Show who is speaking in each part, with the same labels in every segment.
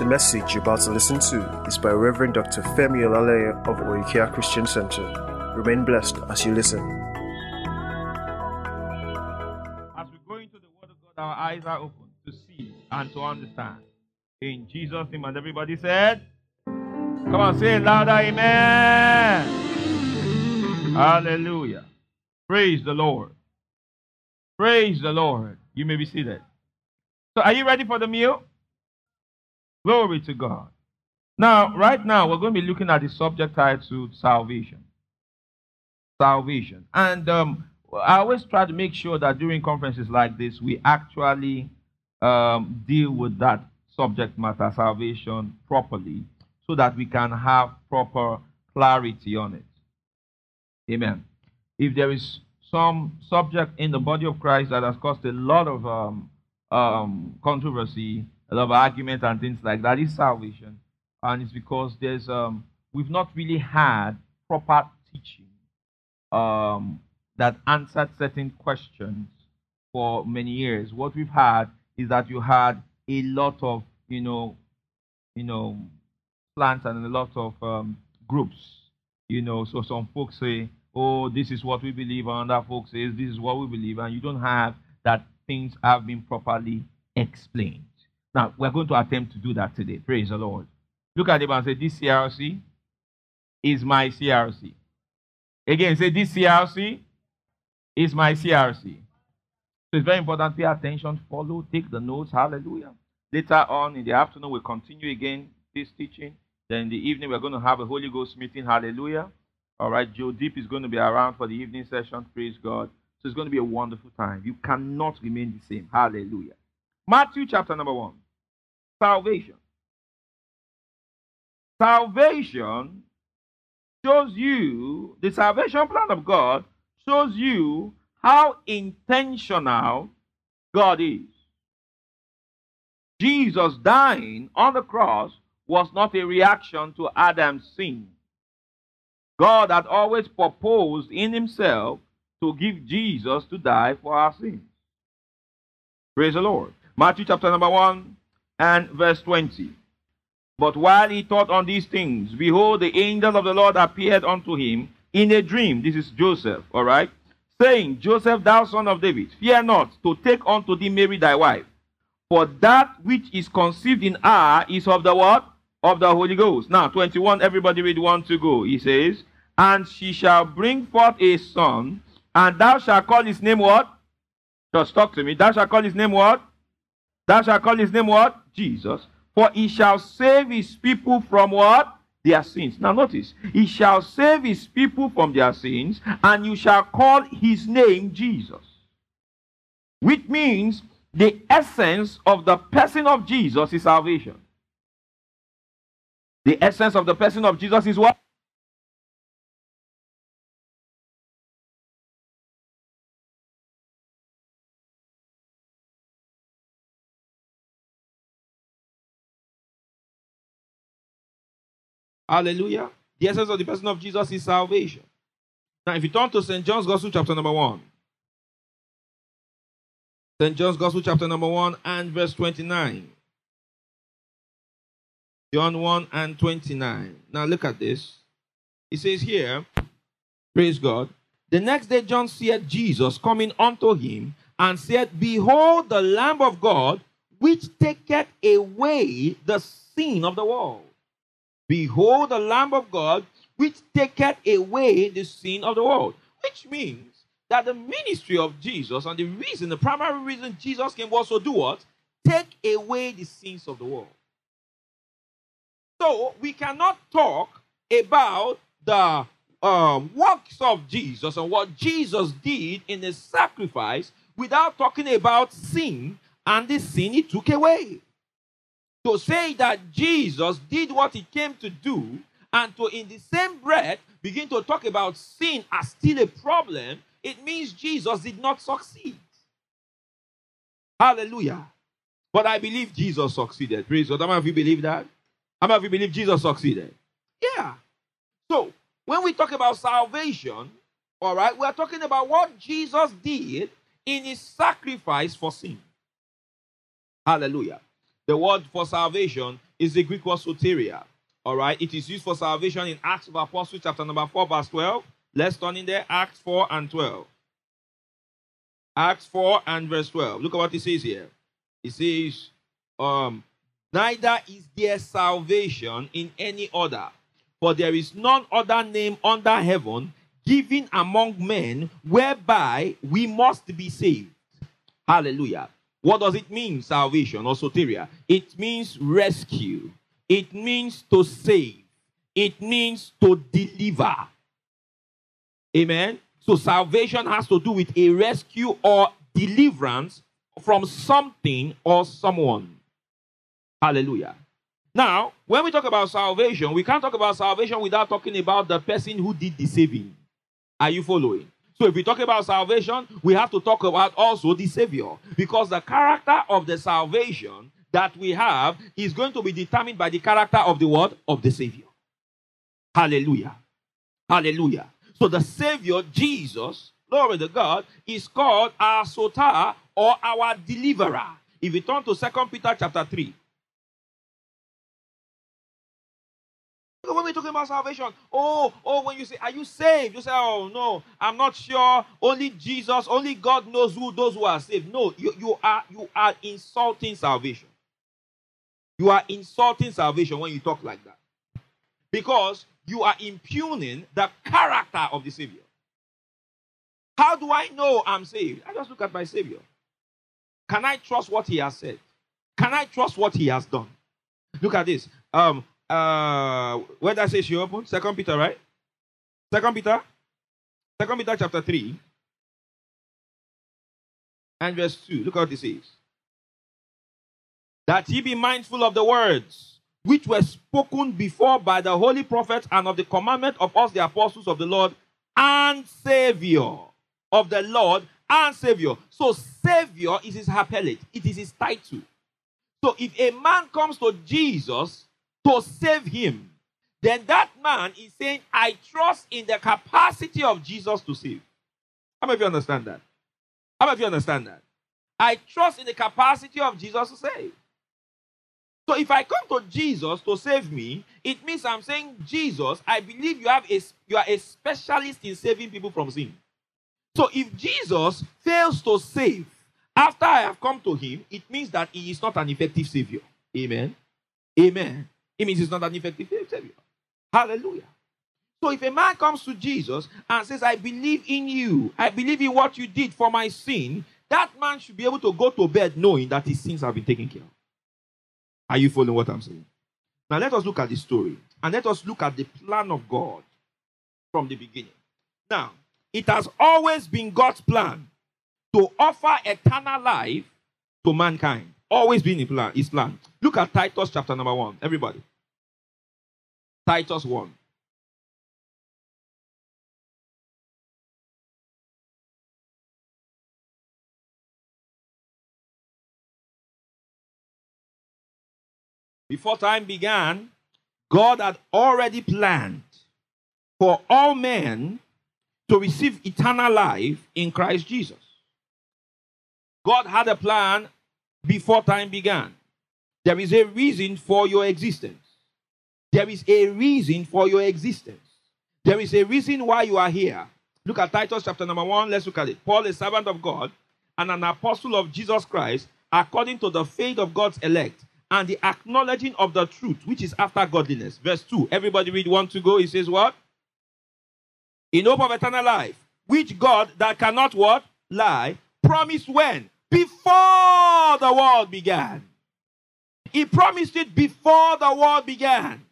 Speaker 1: The message you're about to listen to is by Reverend Dr. Femi Olaleye of Oikea Christian Center. Remain blessed as you listen.
Speaker 2: As we go into the Word of God, our eyes are open to see and to understand. In Jesus' name, and everybody said, Come on, say it louder, Amen. Hallelujah. Praise the Lord. Praise the Lord. You may be seated. So, are you ready for the meal? Glory to God. Now, right now, we're going to be looking at the subject titled Salvation. Salvation. And um, I always try to make sure that during conferences like this, we actually um, deal with that subject matter, salvation, properly, so that we can have proper clarity on it. Amen. If there is some subject in the body of Christ that has caused a lot of um, um controversy, a lot of argument and things like that is salvation. And it's because there's um, we've not really had proper teaching um, that answered certain questions for many years. What we've had is that you had a lot of you know you know plants and a lot of um, groups. You know, so some folks say, "Oh, this is what we believe," and other folks say, "This is what we believe," and you don't have that things have been properly explained. Now, we're going to attempt to do that today. Praise the Lord. Look at him and say, This CRC is my CRC. Again, say, This CRC is my CRC. So it's very important. Pay attention, follow, take the notes. Hallelujah. Later on in the afternoon, we'll continue again this teaching. Then in the evening, we're going to have a Holy Ghost meeting. Hallelujah. All right. Joe Deep is going to be around for the evening session. Praise God. So it's going to be a wonderful time. You cannot remain the same. Hallelujah. Matthew chapter number one. Salvation. Salvation shows you, the salvation plan of God shows you how intentional God is. Jesus dying on the cross was not a reaction to Adam's sin. God had always proposed in himself to give Jesus to die for our sins. Praise the Lord. Matthew chapter number 1 and verse 20. But while he taught on these things, behold, the angel of the Lord appeared unto him in a dream. This is Joseph, all right? Saying, Joseph, thou son of David, fear not to take unto thee Mary thy wife, for that which is conceived in her is of the what? Of the Holy Ghost. Now, 21, everybody read one to go. He says, And she shall bring forth a son, and thou shalt call his name what? Just talk to me. Thou shalt call his name what? Thou shalt call his name what? Jesus. For he shall save his people from what? Their sins. Now notice, he shall save his people from their sins, and you shall call his name Jesus. Which means the essence of the person of Jesus is salvation. The essence of the person of Jesus is what? Hallelujah. The essence of the person of Jesus is salvation. Now, if you turn to St. John's Gospel, chapter number 1. St. John's Gospel, chapter number 1 and verse 29. John 1 and 29. Now, look at this. It says here, praise God. The next day, John said, Jesus coming unto him and said, Behold the Lamb of God, which taketh away the sin of the world. Behold the Lamb of God, which taketh away the sin of the world. Which means that the ministry of Jesus and the reason, the primary reason Jesus came was to do what? Take away the sins of the world. So we cannot talk about the um, works of Jesus and what Jesus did in the sacrifice without talking about sin and the sin he took away to say that Jesus did what he came to do and to, in the same breath, begin to talk about sin as still a problem, it means Jesus did not succeed. Hallelujah. But I believe Jesus succeeded. Praise God. How many of you believe that? How many of you believe Jesus succeeded? Yeah. So, when we talk about salvation, all right, we're talking about what Jesus did in his sacrifice for sin. Hallelujah. The word for salvation is the Greek word soteria. All right, it is used for salvation in Acts of Apostles, chapter number 4, verse 12. Let's turn in there, Acts 4 and 12. Acts 4 and verse 12. Look at what it says here. It says, um, Neither is there salvation in any other, for there is none other name under heaven given among men whereby we must be saved. Hallelujah. What does it mean, salvation or soteria? It means rescue. It means to save. It means to deliver. Amen. So salvation has to do with a rescue or deliverance from something or someone. Hallelujah. Now, when we talk about salvation, we can't talk about salvation without talking about the person who did the saving. Are you following? So if we talk about salvation, we have to talk about also the Savior. Because the character of the salvation that we have is going to be determined by the character of the word of the Savior. Hallelujah. Hallelujah. So the Savior, Jesus, glory to God, is called our Soter or our deliverer. If you turn to Second Peter chapter 3, When we're talking about salvation, oh, oh, when you say, Are you saved? You say, Oh, no, I'm not sure. Only Jesus, only God knows who those who are saved. No, you, you, are, you are insulting salvation. You are insulting salvation when you talk like that. Because you are impugning the character of the Savior. How do I know I'm saved? I just look at my Savior. Can I trust what He has said? Can I trust what He has done? Look at this. Um, uh, where did I say she opened? Second Peter, right? Second Peter, Second Peter chapter three, and verse two. Look what it says: that ye be mindful of the words which were spoken before by the holy prophets and of the commandment of us the apostles of the Lord and Savior of the Lord and Savior. So Savior is his appellate; it is his title. So if a man comes to Jesus to save him, then that man is saying, I trust in the capacity of Jesus to save. How many of you understand that? How many of you understand that? I trust in the capacity of Jesus to save. So if I come to Jesus to save me, it means I'm saying, Jesus, I believe you have a, you are a specialist in saving people from sin. So if Jesus fails to save after I have come to him, it means that he is not an effective savior. Amen. Amen. It means it's not an effective Savior. Hallelujah. So if a man comes to Jesus and says, I believe in you, I believe in what you did for my sin, that man should be able to go to bed knowing that his sins have been taken care of. Are you following what I'm saying? Now let us look at the story and let us look at the plan of God from the beginning. Now, it has always been God's plan to offer eternal life to mankind. Always been in plan, his plan. Look at Titus chapter number one, everybody. Titus 1. Before time began, God had already planned for all men to receive eternal life in Christ Jesus. God had a plan before time began. There is a reason for your existence. There is a reason for your existence. There is a reason why you are here. Look at Titus chapter number 1. Let's look at it. Paul, a servant of God and an apostle of Jesus Christ, according to the faith of God's elect and the acknowledging of the truth, which is after godliness. Verse 2. Everybody read 1 to go. He says, What? In hope of eternal life, which God that cannot what? Lie, promised when? Before the world began. He promised it before the world began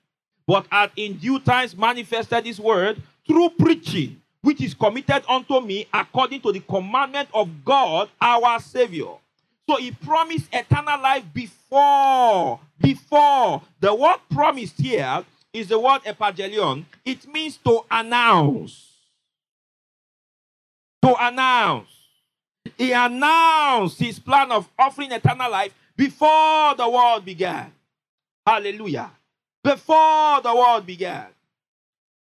Speaker 2: but hath in due times manifested his word through preaching, which is committed unto me according to the commandment of God our Savior. So he promised eternal life before, before. The word promised here is the word epagelion. It means to announce. To announce. He announced his plan of offering eternal life before the world began. Hallelujah before the world began.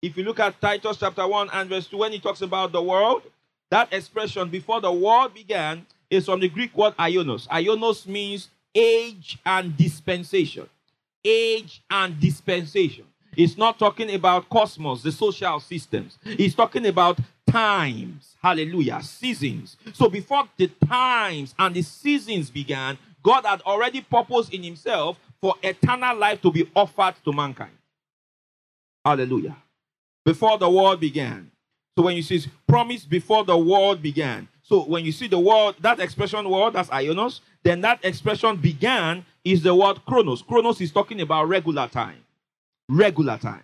Speaker 2: If you look at Titus chapter 1 and verse 2, when he talks about the world, that expression before the world began is from the Greek word ionos. Ionos means age and dispensation. Age and dispensation. It's not talking about cosmos, the social systems. It's talking about times. Hallelujah. Seasons. So before the times and the seasons began, God had already purposed in himself for eternal life to be offered to mankind. Hallelujah. Before the world began. So when you see promise before the world began. So when you see the word, that expression word, that's ionos, then that expression began is the word chronos. Chronos is talking about regular time. Regular time.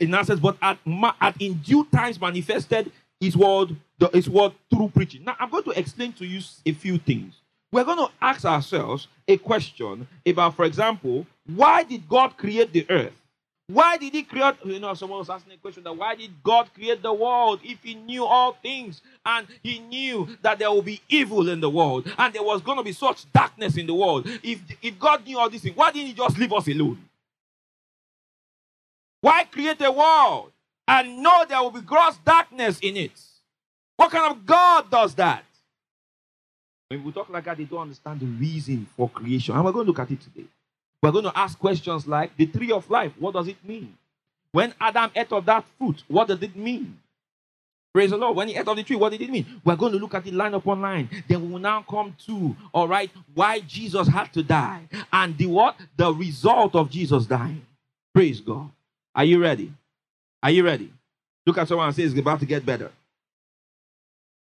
Speaker 2: In essence, but at, at in due times manifested is word, the, his word through preaching. Now I'm going to explain to you a few things we're going to ask ourselves a question about, for example, why did God create the earth? Why did he create? You know, someone was asking a question that why did God create the world if he knew all things and he knew that there will be evil in the world and there was going to be such darkness in the world? If, if God knew all these things, why didn't he just leave us alone? Why create a world and know there will be gross darkness in it? What kind of God does that? When we talk like that, they don't understand the reason for creation. And we're going to look at it today. We're going to ask questions like the tree of life, what does it mean? When Adam ate of that fruit, what does it mean? Praise the Lord. When he ate of the tree, what did it mean? We're going to look at it line upon line. Then we will now come to, all right, why Jesus had to die and the what? The result of Jesus dying. Praise God. Are you ready? Are you ready? Look at someone and say it's about to get better.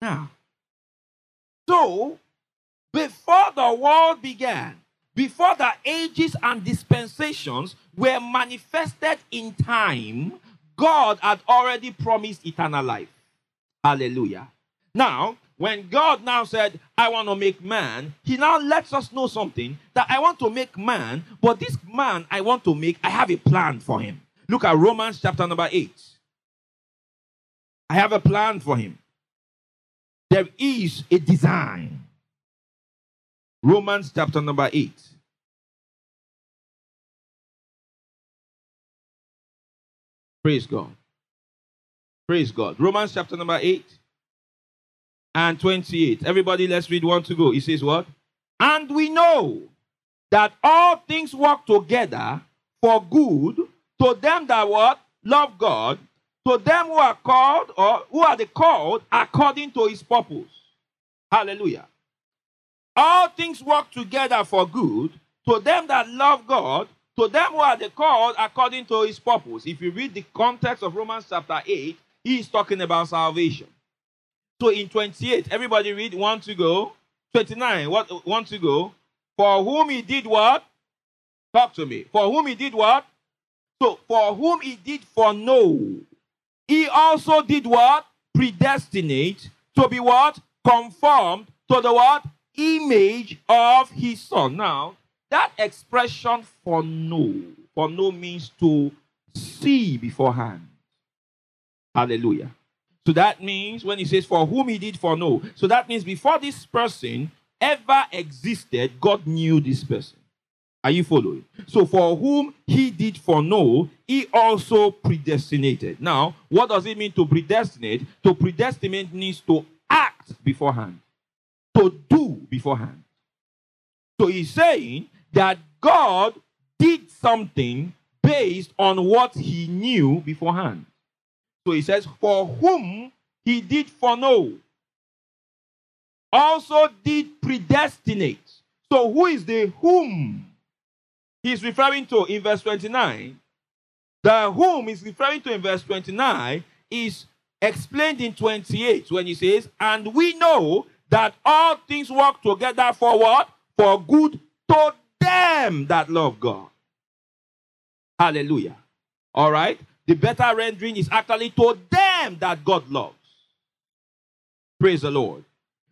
Speaker 2: Now, so before the world began, before the ages and dispensations were manifested in time, God had already promised eternal life. Hallelujah. Now, when God now said, I want to make man, he now lets us know something that I want to make man, but this man I want to make, I have a plan for him. Look at Romans chapter number 8. I have a plan for him. There is a design. Romans chapter number 8. Praise God. Praise God. Romans chapter number 8 and 28. Everybody, let's read one to go. He says, What? And we know that all things work together for good to them that what? Love God, to them who are called or who are the called according to his purpose. Hallelujah. All things work together for good to them that love God, to them who are the called according to his purpose. If you read the context of Romans chapter 8, he is talking about salvation. So in 28, everybody read one to go. 29, what one to go? For whom he did what? Talk to me. For whom he did what? So for whom he did foreknow, he also did what? Predestinate to be what? Conformed to the what? image of his son. Now, that expression foreknow, for no means to see beforehand. Hallelujah. So that means when he says, for whom he did foreknow, so that means before this person ever existed, God knew this person. Are you following? So for whom he did foreknow, he also predestinated. Now, what does it mean to predestinate? To predestinate means to act beforehand to do beforehand. So he's saying that God did something based on what he knew beforehand. So he says, For whom he did foreknow, also did predestinate. So who is the whom he's referring to in verse 29? The whom is referring to in verse 29 is explained in 28 when he says, And we know that all things work together for what? For good to them that love God. Hallelujah. All right? The better rendering is actually to them that God loves. Praise the Lord.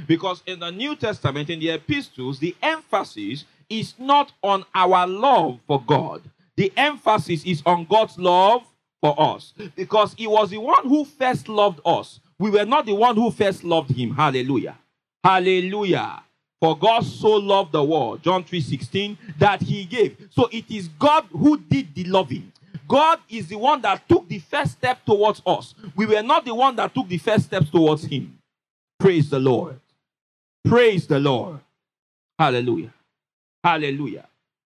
Speaker 2: Because in the New Testament, in the epistles, the emphasis is not on our love for God, the emphasis is on God's love for us. Because He was the one who first loved us. We were not the one who first loved Him. Hallelujah. Hallelujah. For God so loved the world, John 3:16, that he gave. So it is God who did the loving. God is the one that took the first step towards us. We were not the one that took the first steps towards him. Praise the Lord. Praise the Lord. Hallelujah. Hallelujah.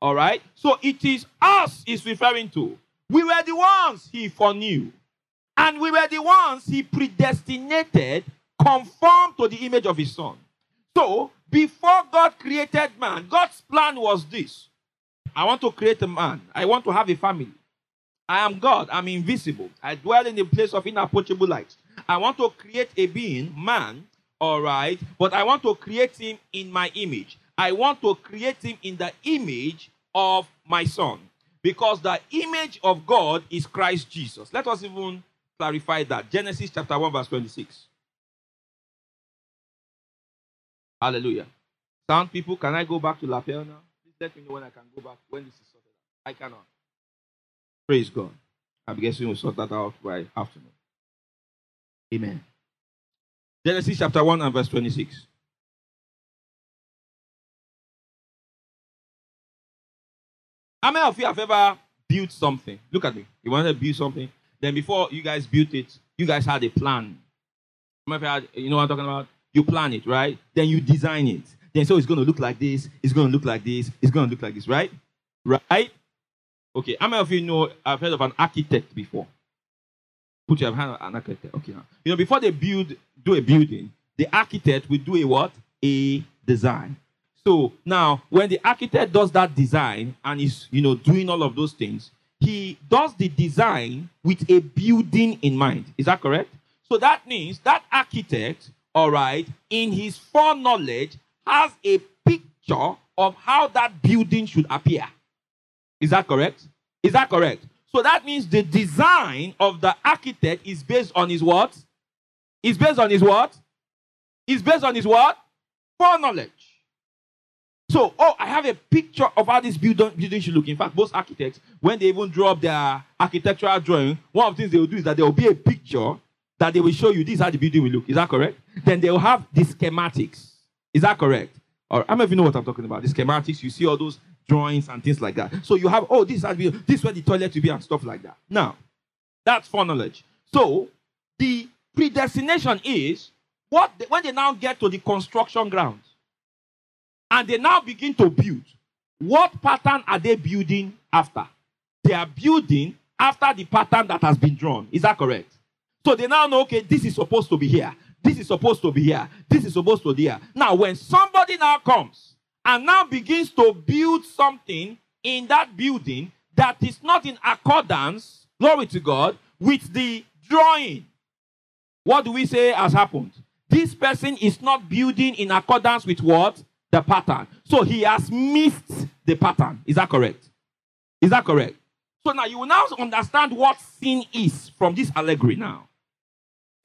Speaker 2: All right? So it is us he's referring to. We were the ones he foreknew. And we were the ones he predestinated conformed to the image of his son. So, before God created man, God's plan was this I want to create a man, I want to have a family. I am God, I'm invisible, I dwell in the place of inapproachable light. I want to create a being, man, all right, but I want to create him in my image. I want to create him in the image of my son because the image of God is Christ Jesus. Let us even clarify that. Genesis chapter 1, verse 26. Hallelujah. Sound people, can I go back to lapel now? Please let me know when I can go back, when this is sorted out. I cannot. Praise God. I'm guessing we'll sort that out by afternoon. Amen. Genesis chapter 1 and verse 26. How many of you have ever built something? Look at me. You wanted to build something. Then before you guys built it, you guys had a plan. You, had, you know what I'm talking about? You plan it, right? Then you design it. Then so it's going to look like this, it's going to look like this, it's going to look like this, right? Right? Okay, how many of you know I've heard of an architect before? Put your hand on an architect. Okay, You know, before they build, do a building, the architect will do a what? A design. So now, when the architect does that design and is, you know, doing all of those things, he does the design with a building in mind. Is that correct? So that means that architect all right, in his foreknowledge, has a picture of how that building should appear. Is that correct? Is that correct? So that means the design of the architect is based on his what? Is based on his what? Is based on his what? Foreknowledge. So, oh, I have a picture of how this building, building should look. In fact, most architects, when they even draw up their architectural drawing, one of the things they will do is that there will be a picture that they will show you this is how the building will look. Is that correct? Then they will have the schematics. Is that correct? Or I'm if you know what I'm talking about? The schematics, you see all those drawings and things like that. So you have, oh, this will be this where the toilet will be and stuff like that. Now, that's for knowledge. So the predestination is what they, when they now get to the construction ground and they now begin to build, what pattern are they building after? They are building after the pattern that has been drawn. Is that correct? So they now know, okay, this is supposed to be here. This is supposed to be here. This is supposed to be here. Now, when somebody now comes and now begins to build something in that building that is not in accordance, glory to God, with the drawing, what do we say has happened? This person is not building in accordance with what? The pattern. So he has missed the pattern. Is that correct? Is that correct? So now you will now understand what sin is from this allegory now.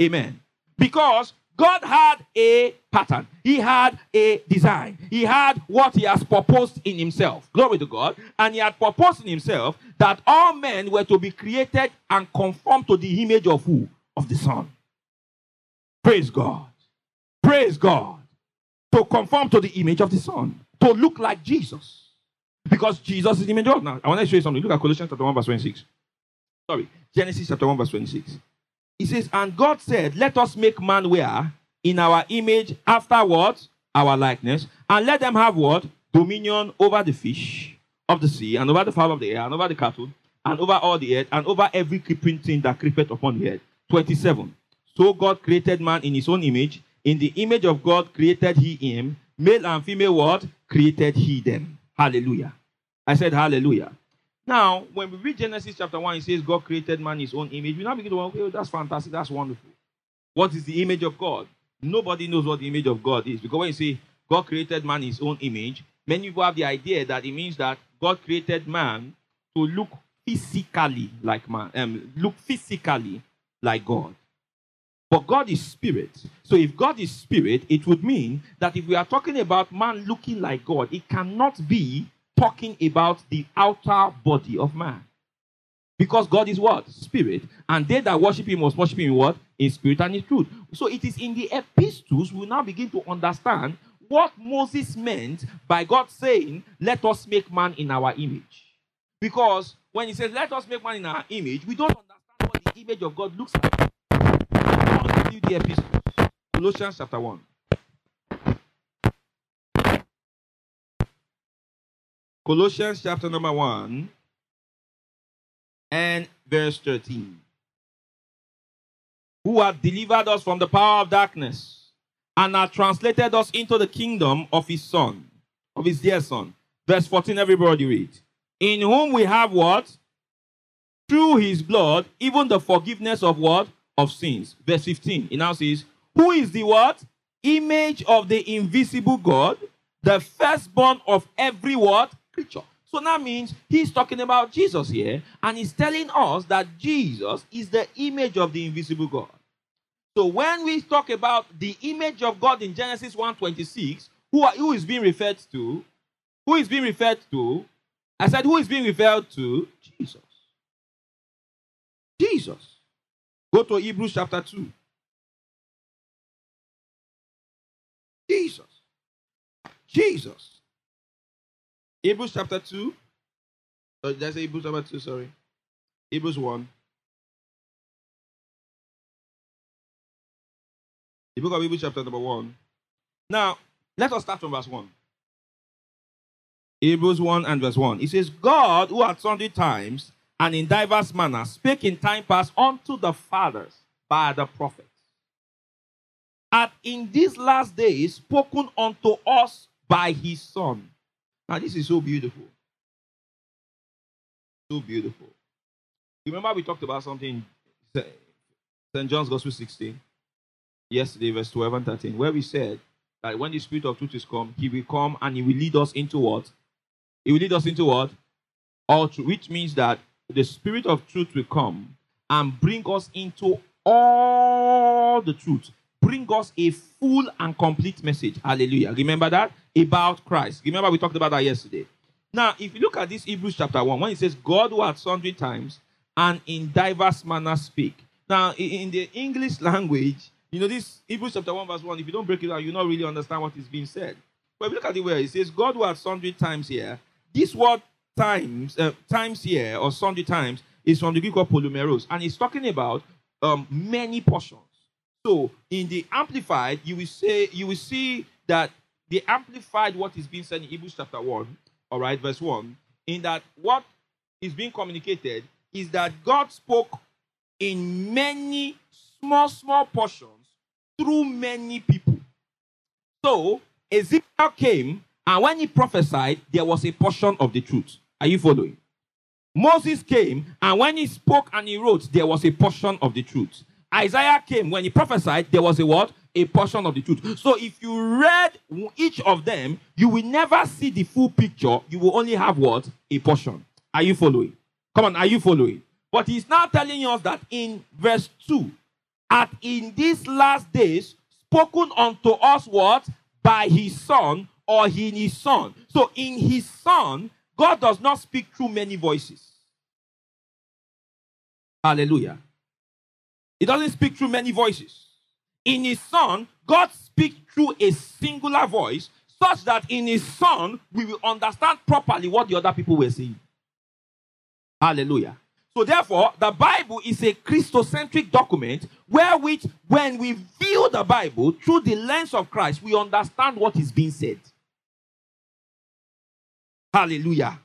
Speaker 2: Amen. Because God had a pattern. He had a design. He had what he has proposed in himself. Glory to God. And he had proposed in himself that all men were to be created and conformed to the image of who? Of the Son. Praise God. Praise God. To conform to the image of the Son. To look like Jesus. Because Jesus is the image of now. I want to show you something. Look at Colossians chapter 1, verse 26. Sorry. Genesis chapter 1, verse 26. He says, And God said, Let us make man where? In our image, after what our likeness, and let them have what? Dominion over the fish of the sea, and over the fowl of the air, and over the cattle, and over all the earth, and over every creeping thing that creepeth upon the earth. 27. So God created man in his own image. In the image of God created he him. Male and female, what? Created he them. Hallelujah. I said, Hallelujah. Now, when we read Genesis chapter 1, it says God created man his own image. We now begin to wonder, okay, that's fantastic, that's wonderful. What is the image of God? Nobody knows what the image of God is. Because when you say God created man his own image, many people have the idea that it means that God created man to look physically like man, um, look physically like God. But God is spirit. So if God is spirit, it would mean that if we are talking about man looking like God, it cannot be talking about the outer body of man. Because God is what? Spirit. And they that worship him must worship him in what? In spirit and in truth. So it is in the epistles we now begin to understand what Moses meant by God saying, Let us make man in our image. Because when he says, Let us make man in our image, we don't understand what the image of God looks like. The epistles. Colossians chapter 1. Colossians chapter number 1 and verse 13. Who have delivered us from the power of darkness and have translated us into the kingdom of his son, of his dear son. Verse 14, everybody read. In whom we have what? Through his blood, even the forgiveness of what? Of sins. Verse 15, it now says, Who is the what? Image of the invisible God, the firstborn of every what? creature. So that means he's talking about Jesus here, and he's telling us that Jesus is the image of the invisible God. So when we talk about the image of God in Genesis 1:26, who, who is being referred to? Who is being referred to? I said, who is being referred to? Jesus. Jesus. Go to Hebrews chapter 2. Jesus. Jesus. Hebrews chapter 2. Oh, did I say Hebrews chapter 2? Sorry. Hebrews 1. The book of Hebrews, chapter number 1. Now, let us start from verse 1. Hebrews 1 and verse 1. It says, God, who at sundry times and in diverse manners spake in time past unto the fathers by the prophets, hath in these last days spoken unto us by his Son now, this is so beautiful. So beautiful. Remember, we talked about something St. John's Gospel 16, yesterday, verse 12 and 13, where we said that when the Spirit of truth is come, he will come and he will lead us into what? He will lead us into what? All truth, which means that the Spirit of truth will come and bring us into all the truth bring us a full and complete message. Hallelujah. Remember that? About Christ. Remember, we talked about that yesterday. Now, if you look at this Hebrews chapter 1, when it says, God who at sundry times and in diverse manners speak. Now, in the English language, you know, this Hebrews chapter 1, verse 1, if you don't break it down, you don't really understand what is being said. But if you look at it where it says, God who at sundry times here, this word times, uh, times here, or sundry times, is from the Greek word polumeros, and it's talking about um, many portions. So in the Amplified, you will say you will see that the Amplified what is being said in Hebrews chapter one, all right, verse one, in that what is being communicated is that God spoke in many small small portions through many people. So Ezekiel came, and when he prophesied, there was a portion of the truth. Are you following? Moses came, and when he spoke and he wrote, there was a portion of the truth. Isaiah came, when he prophesied, there was a what? A portion of the truth. So if you read each of them, you will never see the full picture. You will only have what? A portion. Are you following? Come on, are you following? But he's now telling us that in verse 2, at in these last days, spoken unto us what? By his son or in his son. So in his son, God does not speak through many voices. Hallelujah. He doesn't speak through many voices. In his son, God speaks through a singular voice, such that in his son, we will understand properly what the other people were saying. Hallelujah. So, therefore, the Bible is a Christocentric document where which, when we view the Bible through the lens of Christ, we understand what is being said. Hallelujah.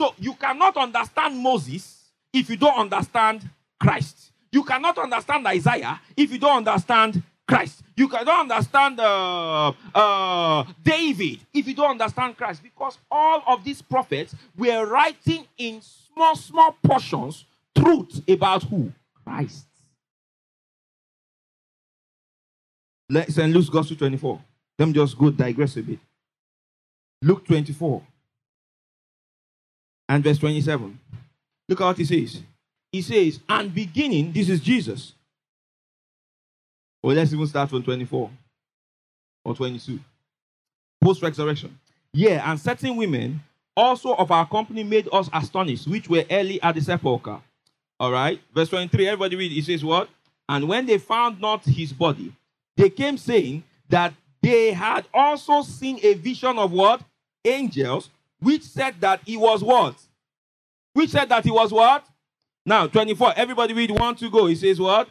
Speaker 2: So, you cannot understand Moses if you don't understand Christ. You cannot understand Isaiah if you don't understand Christ. You cannot understand uh, uh, David if you don't understand Christ because all of these prophets were writing in small, small portions truth about who? Christ. Let's and Luke's Gospel 24. Let me just go digress a bit. Luke 24 and verse 27. Look at what he says. He says, and beginning, this is Jesus. Well, let's even start from 24 or 22. Post resurrection. Yeah, and certain women also of our company made us astonished, which were early at the sepulchre. All right, verse 23. Everybody read. He says, What? And when they found not his body, they came saying that they had also seen a vision of what? Angels, which said that he was what? Which said that he was what? Now, 24. Everybody read one to go. He says what?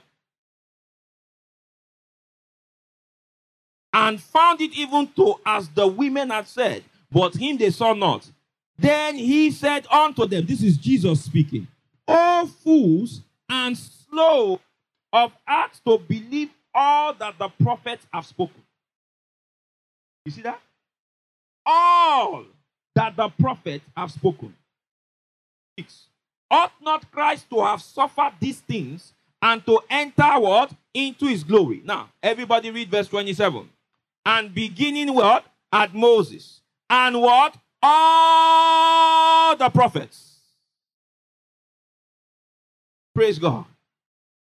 Speaker 2: And found it even to as the women had said, but him they saw not. Then he said unto them, This is Jesus speaking, O fools and slow of heart to believe all that the prophets have spoken. You see that? All that the prophets have spoken. Six. Ought not Christ to have suffered these things and to enter what? Into his glory. Now, everybody read verse 27. And beginning what? At Moses. And what? All the prophets. Praise God.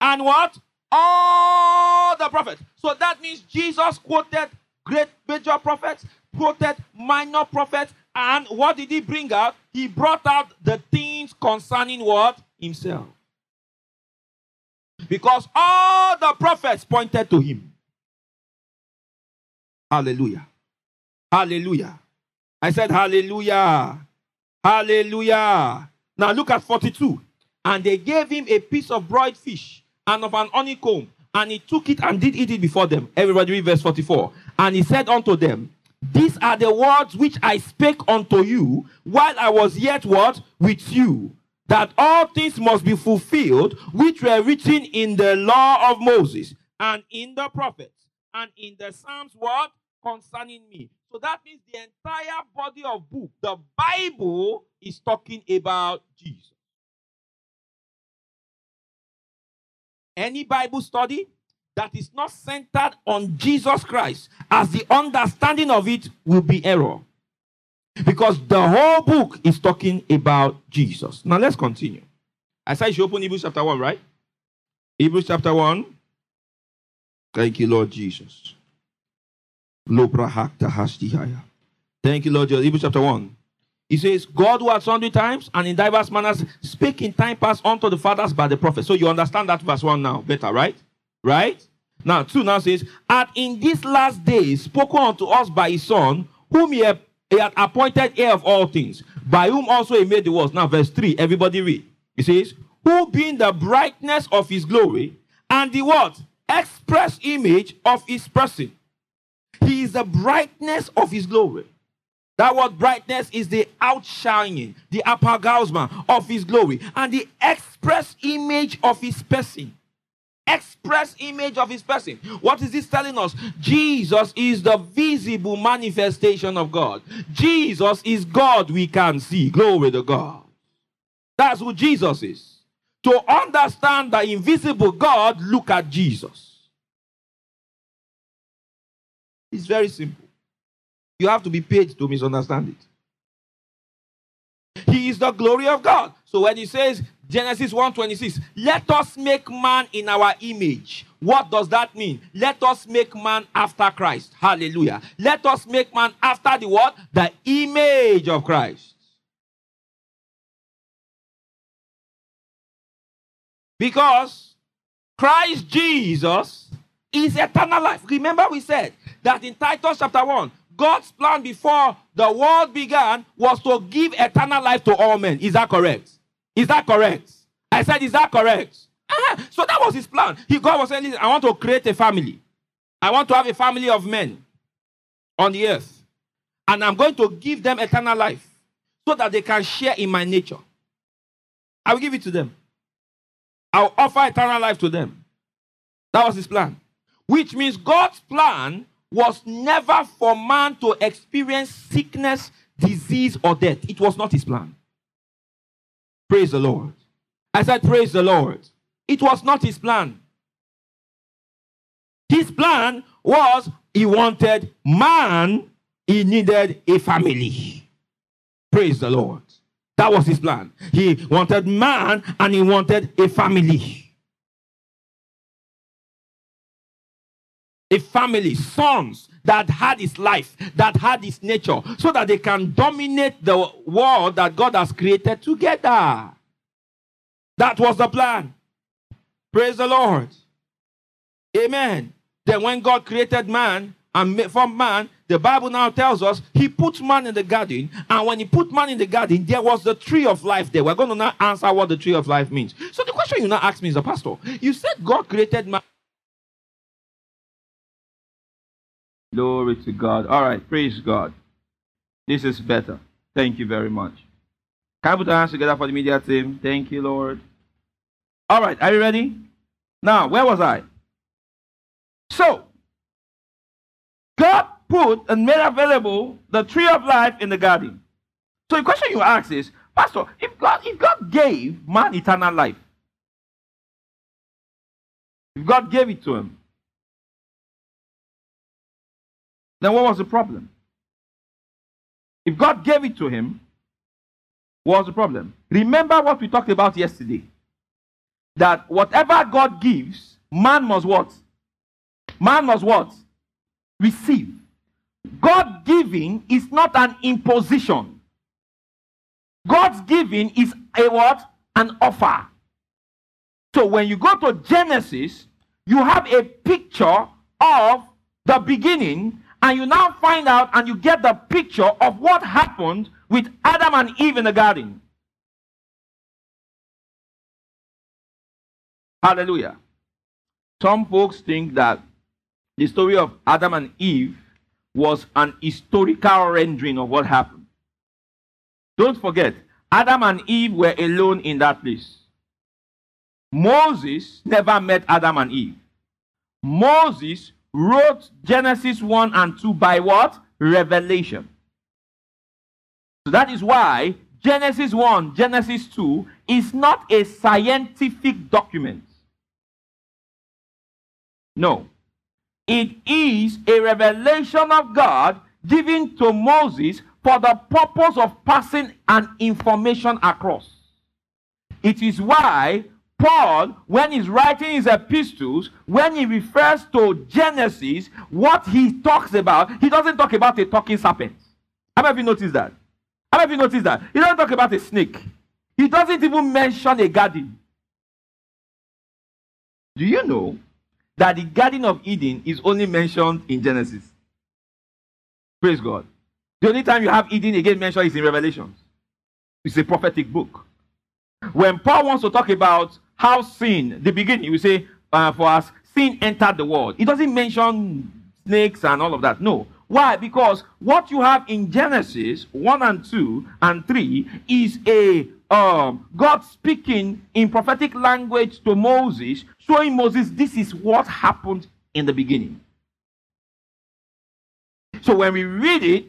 Speaker 2: And what? All the prophets. So that means Jesus quoted great major prophets, quoted minor prophets, and what did he bring out? He brought out the things concerning what? Himself. Because all the prophets pointed to him. Hallelujah. Hallelujah. I said, Hallelujah. Hallelujah. Now look at 42. And they gave him a piece of broiled fish and of an honeycomb. And he took it and did eat it before them. Everybody read verse 44. And he said unto them, these are the words which I spake unto you while I was yet what? With you. That all things must be fulfilled which were written in the law of Moses and in the prophets and in the Psalms what? Concerning me. So that means the entire body of book, the Bible is talking about Jesus. Any Bible study? that is not centered on Jesus Christ as the understanding of it will be error. Because the whole book is talking about Jesus. Now let's continue. I said you should open Hebrews chapter 1, right? Hebrews chapter 1. Thank you, Lord Jesus. Thank you, Lord Jesus. Hebrews chapter 1. He says, God who at sundry times and in diverse manners speak in time past unto the fathers by the prophets. So you understand that verse 1 now better, right? Right? Now, 2 now says, And in these last days spoken unto us by his son, whom he, had appointed heir of all things, by whom also he made the world. Now, verse 3, everybody read. He says, Who being the brightness of his glory, and the what? Express image of his person. He is the brightness of his glory. That word brightness is the outshining, the apaugasma of his glory, and the express image of his person express image of his person. What is this telling us? Jesus is the visible manifestation of God. Jesus is God we can see. Glory to God. That's who Jesus is. To understand the invisible God, look at Jesus. It's very simple. You have to be paid to misunderstand it. He is the glory of God. So when he says Genesis 1:26. Let us make man in our image. What does that mean? Let us make man after Christ. Hallelujah. Let us make man after the what? The image of Christ. Because Christ Jesus is eternal life. Remember, we said that in Titus chapter 1, God's plan before the world began was to give eternal life to all men. Is that correct? Is that correct? I said, Is that correct? Uh-huh. So that was his plan. He, God was saying, I want to create a family. I want to have a family of men on the earth. And I'm going to give them eternal life so that they can share in my nature. I will give it to them. I'll offer eternal life to them. That was his plan. Which means God's plan was never for man to experience sickness, disease, or death. It was not his plan. Praise the Lord. I said, Praise the Lord. It was not his plan. His plan was he wanted man, he needed a family. Praise the Lord. That was his plan. He wanted man and he wanted a family. a family, sons that had his life, that had his nature, so that they can dominate the world that God has created together. That was the plan. Praise the Lord. Amen. Then, when God created man and from man, the Bible now tells us he put man in the garden. And when he put man in the garden, there was the tree of life there. We're going to now answer what the tree of life means. So, the question you now ask me is, a Pastor, you said God created man Glory to God. All right, praise God. This is better. Thank you very much. Can I put our hands together for the media team? Thank you, Lord. All right, are you ready? Now, where was I? So, God put and made available the tree of life in the garden. So the question you ask is, Pastor, if God, if God gave man eternal life, if God gave it to him, Then what was the problem? If God gave it to him, what was the problem? Remember what we talked about yesterday. That whatever God gives, man must what? Man must what? Receive. God giving is not an imposition. God's giving is a what? An offer. So when you go to Genesis, you have a picture of the beginning and you now find out and you get the picture of what happened with Adam and Eve in the garden. Hallelujah. Some folks think that the story of Adam and Eve was an historical rendering of what happened. Don't forget, Adam and Eve were alone in that place. Moses never met Adam and Eve. Moses wrote Genesis 1 and 2 by what? Revelation. So that is why Genesis 1, Genesis 2 is not a scientific document. No. It is a revelation of God given to Moses for the purpose of passing an information across. It is why Paul, when he's writing his epistles, when he refers to Genesis, what he talks about, he doesn't talk about a talking serpent. How many of you noticed that? How many of you noticed that? He doesn't talk about a snake. He doesn't even mention a garden. Do you know that the Garden of Eden is only mentioned in Genesis? Praise God. The only time you have Eden again mentioned is in Revelations. It's a prophetic book. When Paul wants to talk about how sin, the beginning, you say, uh, for us, sin entered the world. It doesn't mention snakes and all of that. No. Why? Because what you have in Genesis 1 and 2 and 3 is a um, God speaking in prophetic language to Moses, showing Moses this is what happened in the beginning. So when we read it,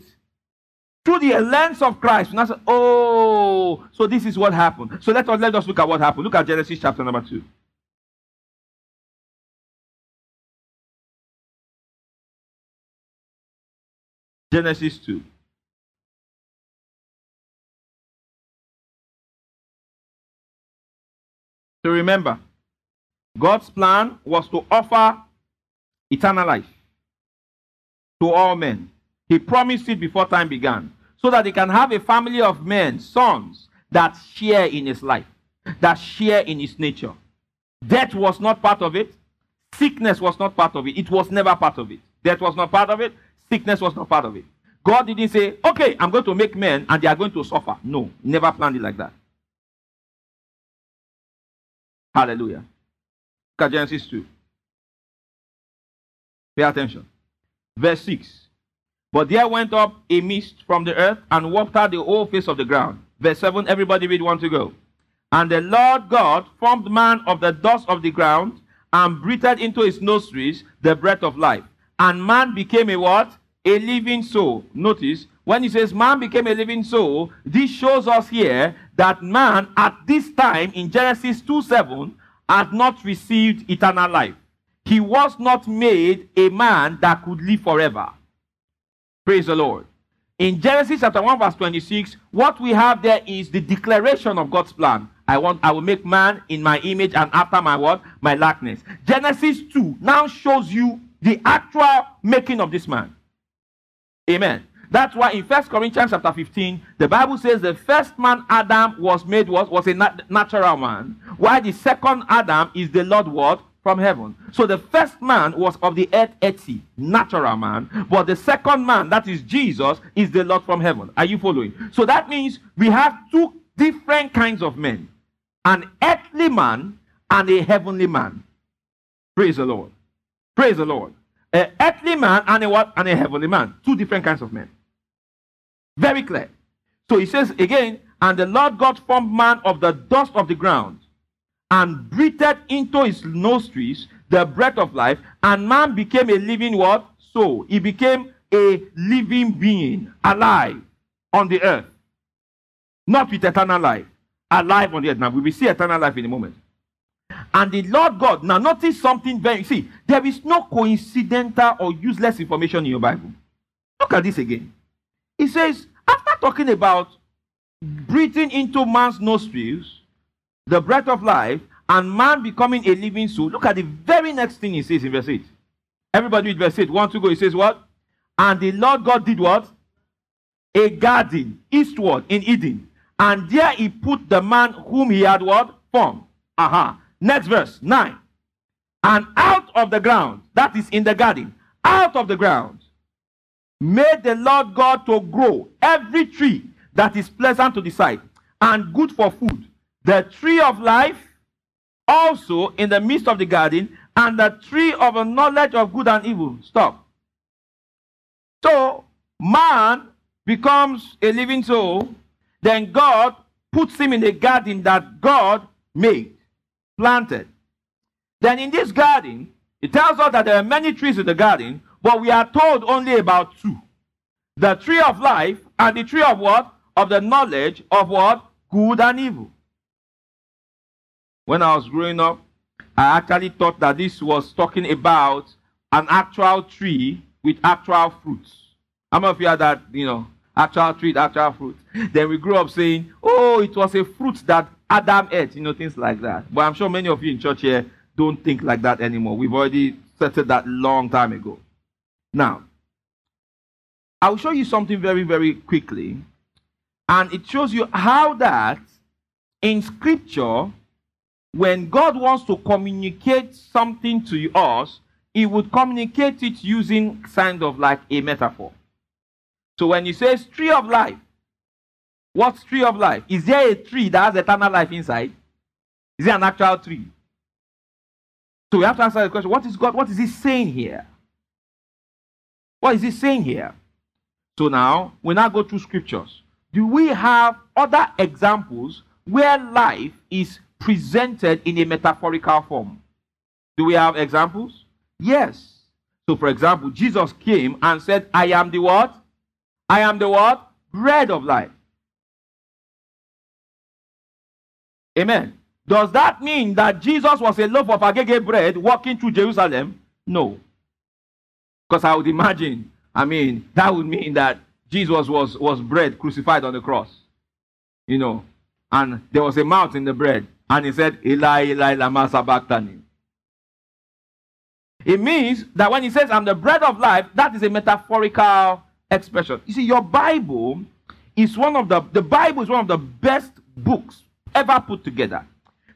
Speaker 2: through the lens of Christ. Now, oh, so this is what happened. So let us let us look at what happened. Look at Genesis chapter number two. Genesis 2. So remember, God's plan was to offer eternal life to all men. He promised it before time began so that he can have a family of men, sons, that share in his life, that share in his nature. Death was not part of it. Sickness was not part of it. It was never part of it. Death was not part of it. Sickness was not part of it. God didn't say, okay, I'm going to make men and they are going to suffer. No, never planned it like that. Hallelujah. Look Genesis 2. Pay attention. Verse 6. But there went up a mist from the earth and wiped out the whole face of the ground. Verse 7, everybody read one to go. And the Lord God formed man of the dust of the ground and breathed into his nostrils the breath of life. And man became a what? A living soul. Notice, when he says man became a living soul, this shows us here that man at this time in Genesis 2 7 had not received eternal life. He was not made a man that could live forever. Praise the Lord. In Genesis chapter 1, verse 26, what we have there is the declaration of God's plan. I want I will make man in my image and after my word, My likeness. Genesis 2 now shows you the actual making of this man. Amen. That's why in First Corinthians chapter 15, the Bible says the first man Adam was made was, was a nat- natural man, while the second Adam is the Lord what? from heaven. So the first man was of the earth, earthy, natural man, but the second man, that is Jesus, is the Lord from heaven. Are you following? So that means we have two different kinds of men an earthly man and a heavenly man. Praise the Lord. Praise the Lord. An earthly man and a what? And a heavenly man. Two different kinds of men. Very clear. So he says again, and the Lord God formed man of the dust of the ground and breathed into his nostrils the breath of life, and man became a living what? So He became a living being, alive on the earth. Not with eternal life, alive on the earth. Now, we will see eternal life in a moment. And the Lord God, now notice something very, see, there is no coincidental or useless information in your Bible. Look at this again. He says, after talking about breathing into man's nostrils, the breath of life, and man becoming a living soul. Look at the very next thing he says in verse 8. Everybody with verse 8. One, two, go. He says what? And the Lord God did what? A garden eastward in Eden. And there he put the man whom he had what? Formed. Aha. Uh-huh. Next verse, 9. And out of the ground, that is in the garden, out of the ground, made the Lord God to grow every tree that is pleasant to the sight and good for food the tree of life also in the midst of the garden, and the tree of the knowledge of good and evil. Stop. So, man becomes a living soul, then God puts him in a garden that God made, planted. Then in this garden, it tells us that there are many trees in the garden, but we are told only about two the tree of life and the tree of what? Of the knowledge of what? Good and evil when I was growing up, I actually thought that this was talking about an actual tree with actual fruits. How many of you had that, you know, actual tree, actual fruit? Then we grew up saying, oh, it was a fruit that Adam ate, you know, things like that. But I'm sure many of you in church here don't think like that anymore. We've already settled that long time ago. Now, I'll show you something very, very quickly. And it shows you how that in scripture, when God wants to communicate something to us, He would communicate it using kind of like a metaphor. So when He says tree of life, what's tree of life? Is there a tree that has eternal life inside? Is there an actual tree? So we have to answer the question: What is God? What is He saying here? What is He saying here? So now we now go through scriptures. Do we have other examples where life is presented in a metaphorical form. Do we have examples? Yes. So, for example, Jesus came and said, I am the what? I am the what? Bread of life. Amen. Does that mean that Jesus was a loaf of agege bread walking through Jerusalem? No. Because I would imagine, I mean, that would mean that Jesus was, was bread crucified on the cross. You know, and there was a mouth in the bread. And he said, Eli, Eli, lama sabachthani. It means that when he says, I'm the bread of life, that is a metaphorical expression. You see, your Bible is one of the, the Bible is one of the best books ever put together.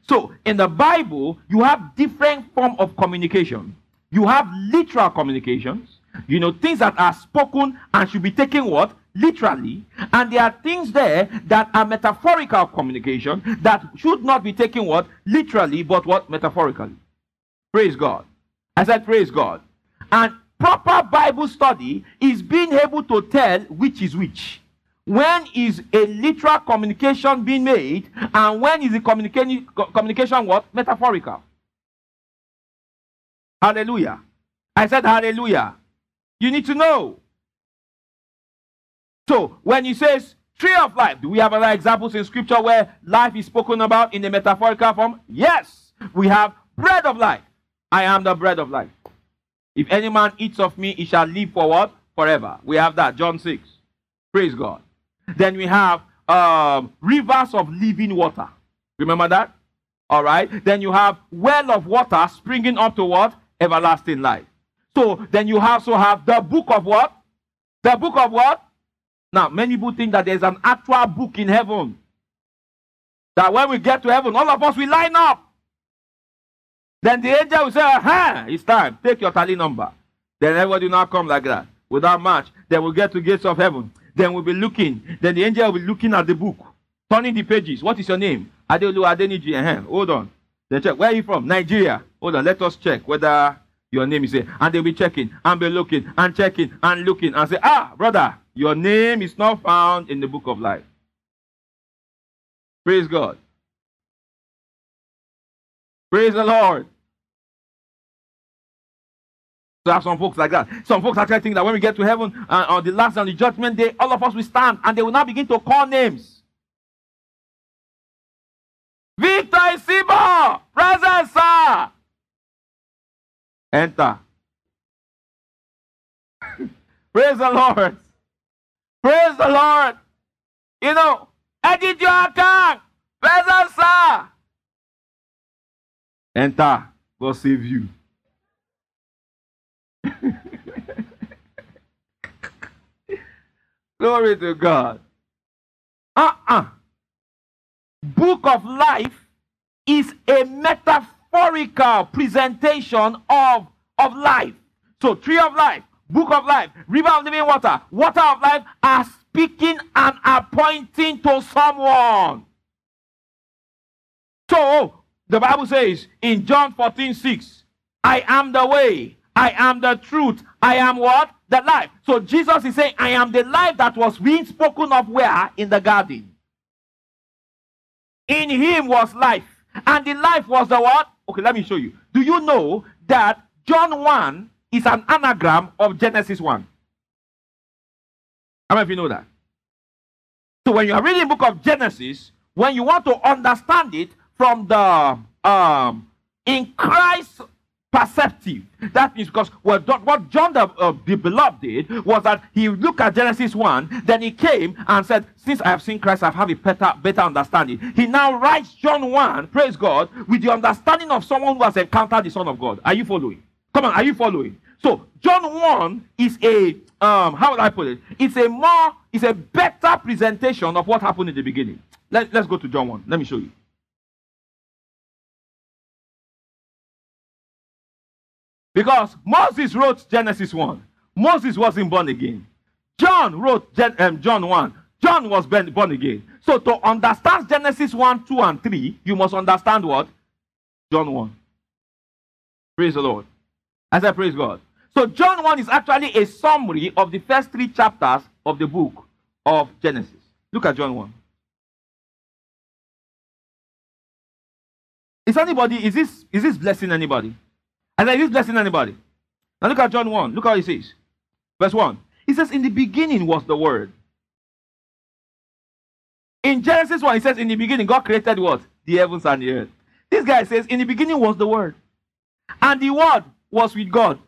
Speaker 2: So in the Bible, you have different form of communication. You have literal communications, you know, things that are spoken and should be taken what? literally, and there are things there that are metaphorical communication that should not be taken what literally, but what metaphorically. Praise God. I said, praise God. And proper Bible study is being able to tell which is which. When is a literal communication being made, and when is the communication communication what metaphorical? Hallelujah. I said hallelujah. You need to know so when he says tree of life, do we have other examples in scripture where life is spoken about in a metaphorical form? Yes, we have bread of life. I am the bread of life. If any man eats of me, he shall live for what? Forever. We have that, John 6. Praise God. Then we have um, rivers of living water. Remember that? All right. Then you have well of water springing up to what? Everlasting life. So then you also have the book of what? The book of what? Now, many people think that there's an actual book in heaven. That when we get to heaven, all of us will line up. Then the angel will say, Aha, it's time. Take your tally number. Then everybody will not come like that. Without match, then we'll get to gates of heaven. Then we'll be looking. Then the angel will be looking at the book, turning the pages. What is your name? Adeolu Adeniji. uh Hold on. Then check. Where are you from? Nigeria. Hold on. Let us check whether your name is there. And they'll be checking and be looking and checking and looking and say, Ah, brother, your name is not found in the book of life. Praise God. Praise the Lord. So have some folks like that. Some folks actually think that when we get to heaven uh, on the last on the judgment day, all of us will stand and they will now begin to call names. Victor Isiba, present, sir. Enter. Praise the Lord. Praise the Lord. You know, edit your account, Presence, sir. Enter. God save you. Glory to God. Uh-uh. Book of life is a metaphorical presentation of, of life. So, tree of life, book of life, river of living water, water of life are speaking and appointing to someone. So the Bible says in John 14 6, I am the way, I am the truth, I am what? The life. So Jesus is saying, I am the life that was being spoken of where? In the garden. In him was life. And the life was the what? Okay, let me show you. Do you know that John 1 is an anagram of Genesis 1. How many of you know that? So when you are reading book of Genesis, when you want to understand it from the um, in Christ perceptive, that means because what, what John the, uh, the Beloved did was that he looked at Genesis 1, then he came and said, Since I have seen Christ, I have a better, better understanding. He now writes John 1, praise God, with the understanding of someone who has encountered the Son of God. Are you following? Come on, are you following? So John 1 is a um, how would I put it? It's a more, it's a better presentation of what happened in the beginning. Let, let's go to John 1. Let me show you. Because Moses wrote Genesis 1. Moses wasn't born again. John wrote Gen- um, John 1. John was born again. So to understand Genesis 1, 2, and 3, you must understand what? John 1. Praise the Lord. As I said, praise God. So John 1 is actually a summary of the first three chapters of the book of Genesis. Look at John 1. Is anybody, is this is this blessing anybody? I is this blessing anybody? Now look at John 1. Look how he says. Verse 1. He says, In the beginning was the word. In Genesis 1, he says, In the beginning, God created what? The heavens and the earth. This guy says, In the beginning was the word. And the word was with God.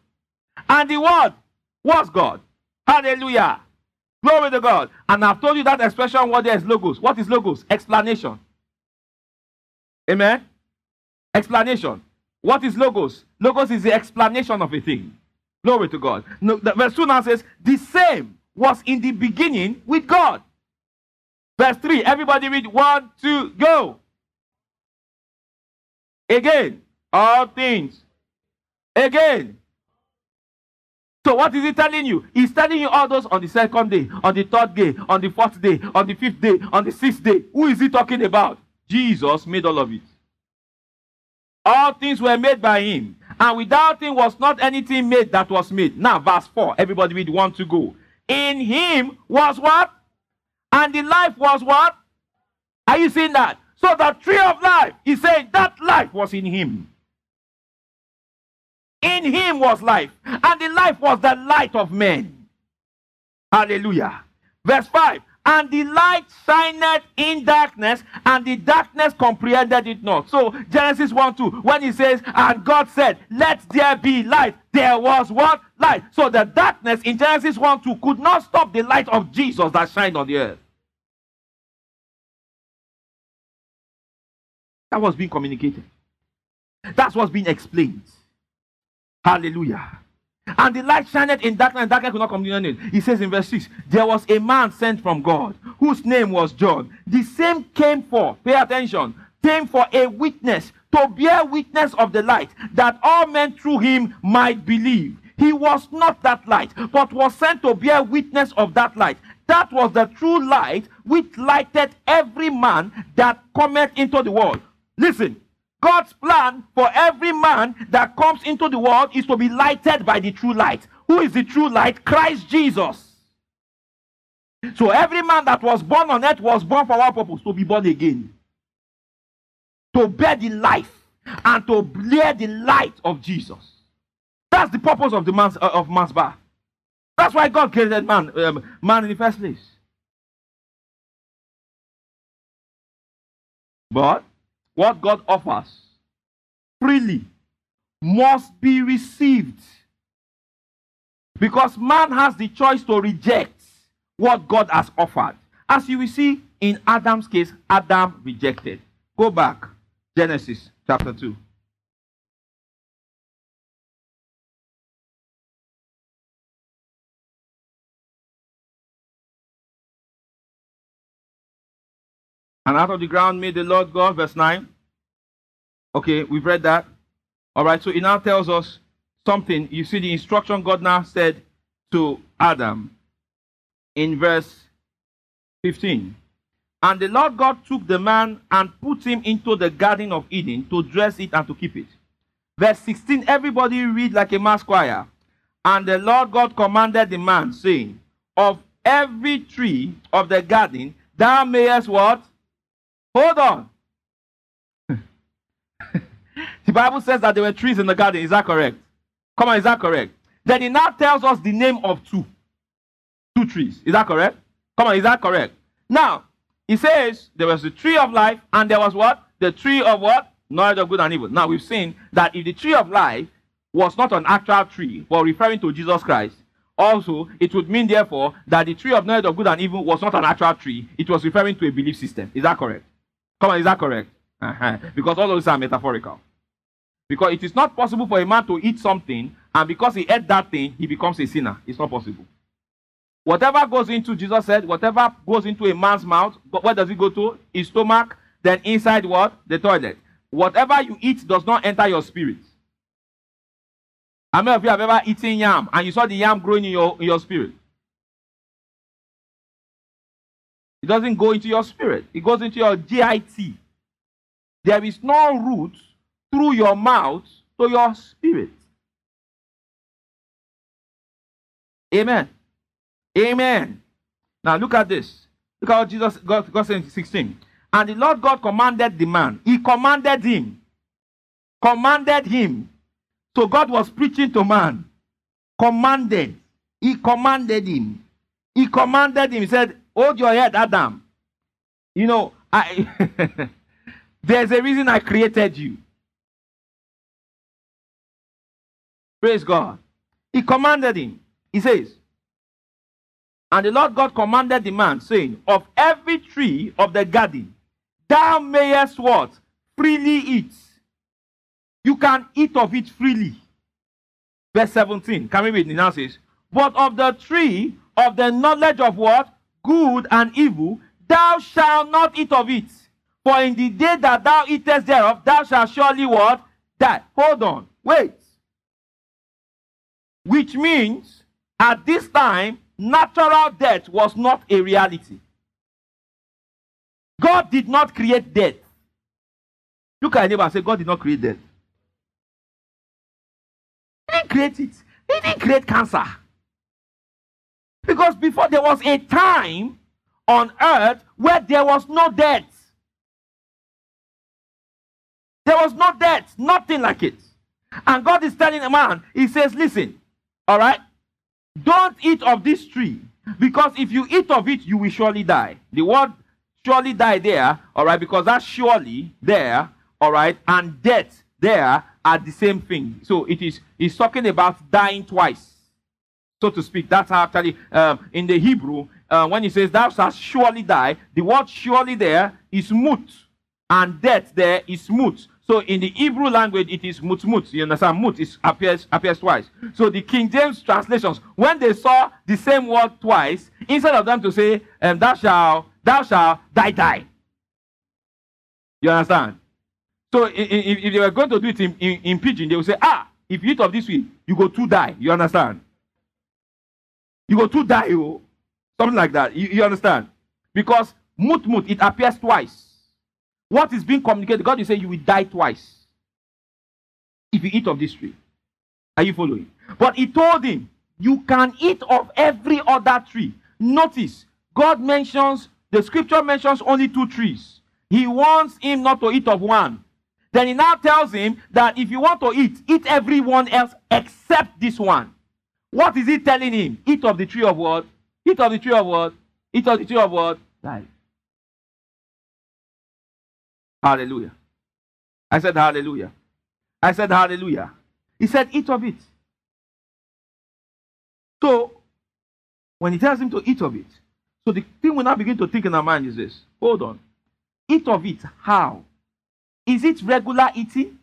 Speaker 2: And the word was God. Hallelujah. Glory to God. And I've told you that expression word there is logos. What is logos? Explanation. Amen. Explanation. What is logos? Logos is the explanation of a thing. Glory to God. No, the verse 2 now says, The same was in the beginning with God. Verse 3. Everybody read one, two, go. Again, all things. Again, so what is he telling you? He's telling you all those on the second day, on the third day, on the fourth day, on the fifth day, on the sixth day. Who is he talking about? Jesus made all of it. All things were made by him, and without him was not anything made that was made. Now, verse 4, everybody would want to go. In him was what? And the life was what? Are you seeing that? So the tree of life, he said that life was in him. In him was life, and the life was the light of men. Hallelujah. Verse 5 And the light shined in darkness, and the darkness comprehended it not. So, Genesis 1 2, when he says, And God said, Let there be light, there was what? Light. So, the darkness in Genesis 1 2 could not stop the light of Jesus that shined on the earth. That was being communicated. That's what's being explained. Hallelujah. And the light shined in darkness, and darkness could not comprehend it. He says in verse 6 There was a man sent from God, whose name was John. The same came for, pay attention, came for a witness, to bear witness of the light, that all men through him might believe. He was not that light, but was sent to bear witness of that light. That was the true light which lighted every man that cometh into the world. Listen, God's plan for every man that comes into the world is to be lighted by the true light. Who is the true light? Christ Jesus. So every man that was born on earth was born for our purpose to be born again, to bear the life and to bear the light of Jesus. That's the purpose of the man's uh, of man's birth. That's why God created man, um, man in the first place. But what God offers freely must be received. Because man has the choice to reject what God has offered. As you will see in Adam's case, Adam rejected. Go back, Genesis chapter 2. And out of the ground made the Lord God, verse 9. Okay, we've read that. All right, so it now tells us something. You see, the instruction God now said to Adam in verse 15. And the Lord God took the man and put him into the garden of Eden to dress it and to keep it. Verse 16, everybody read like a mass choir. And the Lord God commanded the man, saying, Of every tree of the garden thou mayest what? Hold on. the Bible says that there were trees in the garden. Is that correct? Come on, is that correct? Then it now tells us the name of two. Two trees. Is that correct? Come on, is that correct? Now, it says there was the tree of life and there was what? The tree of what? Knowledge of good and evil. Now, we've seen that if the tree of life was not an actual tree, but referring to Jesus Christ, also, it would mean, therefore, that the tree of knowledge of good and evil was not an actual tree. It was referring to a belief system. Is that correct? Come on, is that correct? Uh-huh. Because all of these are metaphorical. Because it is not possible for a man to eat something, and because he ate that thing, he becomes a sinner. It's not possible. Whatever goes into, Jesus said, whatever goes into a man's mouth, where does it go to? His stomach, then inside what? The toilet. Whatever you eat does not enter your spirit. How many of you have ever eaten yam and you saw the yam growing in your, in your spirit? It doesn't go into your spirit, it goes into your GIT. There is no route through your mouth to your spirit. Amen. Amen. Now look at this. Look what Jesus God, God said in 16. And the Lord God commanded the man. He commanded him. Commanded him. So God was preaching to man. Commanded. He commanded him. He commanded him. He said, Hold your head, Adam. You know, I there's a reason I created you. Praise God. He commanded him. He says, And the Lord God commanded the man, saying, Of every tree of the garden, thou mayest what? Freely eat. You can eat of it freely. Verse 17. Can we read it? Now says, But of the tree of the knowledge of what? good and evil, thou shalt not eat of it. For in the day that thou eatest thereof, thou shalt surely what? Die. Hold on. Wait. Which means, at this time, natural death was not a reality. God did not create death. Look at your neighbor and say, God did not create death. He didn't create it. He didn't create cancer. Because before there was a time on earth where there was no death. There was no death, nothing like it. And God is telling a man, He says, Listen, all right, don't eat of this tree, because if you eat of it, you will surely die. The word surely die there, all right, because that's surely there, all right, and death there are the same thing. So it is, he's talking about dying twice so to speak. That's how actually um, in the Hebrew, uh, when he says, Thou shalt surely die, the word surely there is mut, and death there is mut. So in the Hebrew language, it is mut mut. You understand? Mut is, appears, appears twice. So the King James translations, when they saw the same word twice, instead of them to say, um, Thou shalt, thou shalt die, die. You understand? So if, if they were going to do it in, in, in, pidgin, they would say, Ah, if you eat of this week, you go to die. You understand? You go to die, you. Something like that. You, you understand? Because mut mut, it appears twice. What is being communicated, God is saying you will die twice if you eat of this tree. Are you following? But he told him, You can eat of every other tree. Notice, God mentions, the scripture mentions only two trees. He wants him not to eat of one. Then he now tells him that if you want to eat, eat everyone else except this one. What is he telling him? Eat of the tree of what? Eat of the tree of what? Eat of the tree of what? Life. Hallelujah. I said hallelujah. I said hallelujah. He said, eat of it. So, when he tells him to eat of it, so the thing we now begin to think in our mind is this hold on. Eat of it. How? Is it regular eating?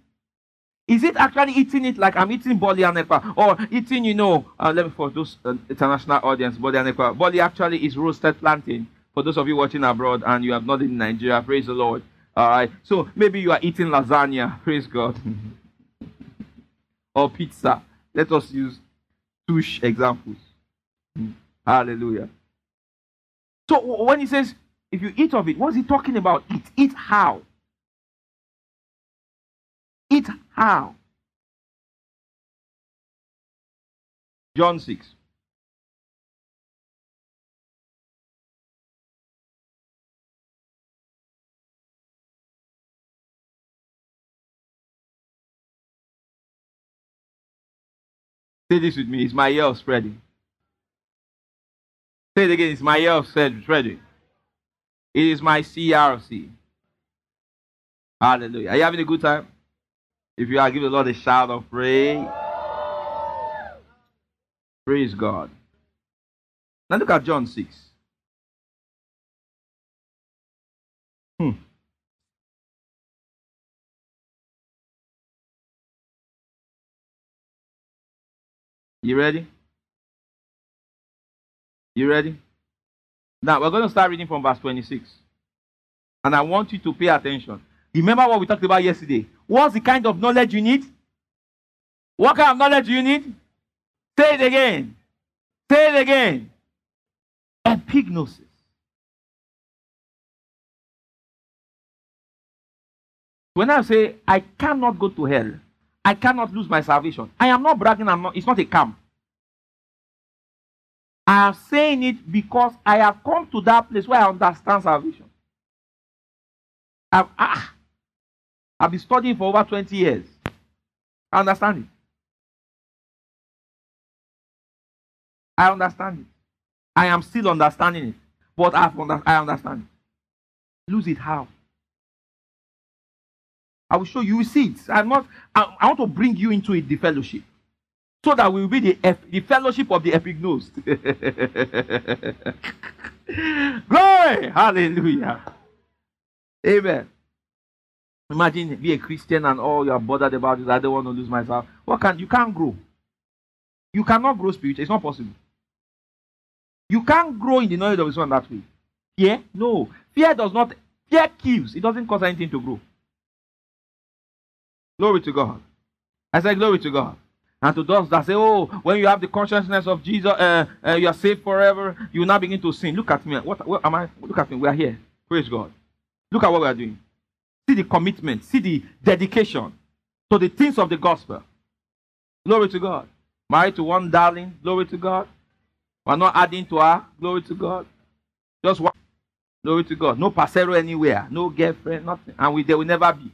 Speaker 2: Is it actually eating it like I'm eating Boli and Ekwa? Or eating, you know, uh, let me for those uh, international audience, Boli and Ekwa. Boli actually is roasted plantain. For those of you watching abroad and you have not in Nigeria, praise the Lord. All right. So maybe you are eating lasagna, praise God. or pizza. Let us use two examples. Hallelujah. So when he says, if you eat of it, what's he talking about? Eat. Eat how? Eat how? John 6. Say this with me. It's my ear spreading. Say it again. It's my ear spreading. It is my CRC. Hallelujah. Are you having a good time? If you are, give the Lord a shout of praise. Praise God. Now look at John 6. Hmm. You ready? You ready? Now we're going to start reading from verse 26. And I want you to pay attention. Remember what we talked about yesterday. What's the kind of knowledge you need? What kind of knowledge do you need? Say it again. Say it again. Epignosis. When I say I cannot go to hell, I cannot lose my salvation. I am not bragging. I'm not, it's not a camp. I am saying it because I have come to that place where I understand salvation. I've, ah, I've been studying for over 20 years. I understand it. I understand it. I am still understanding it. But I've under- I understand it. Lose it how? I will show you. seeds. see it. I'm not. I, I, want to bring you into it, the fellowship, so that we will be the F, the fellowship of the epignosed. Glory, hallelujah, amen. Imagine be a Christian and all you are bothered about is I don't want to lose myself. What can you can't grow? You cannot grow spiritually. It's not possible. You can't grow in the knowledge of Islam that way. Fear? No. Fear does not. Fear kills. It doesn't cause anything to grow. Glory to God. I say glory to God. And to those that say, oh, when you have the consciousness of Jesus, uh, uh, you are saved forever. You will not begin to sin. Look at me. What, what am I? Look at me. We are here. Praise God. Look at what we are doing. See the commitment. See the dedication to the things of the gospel. Glory to God. Married to one darling. Glory to God. We're not adding to her. Glory to God. Just one. Glory to God. No pasero anywhere. No girlfriend. Nothing. And we, there will never be.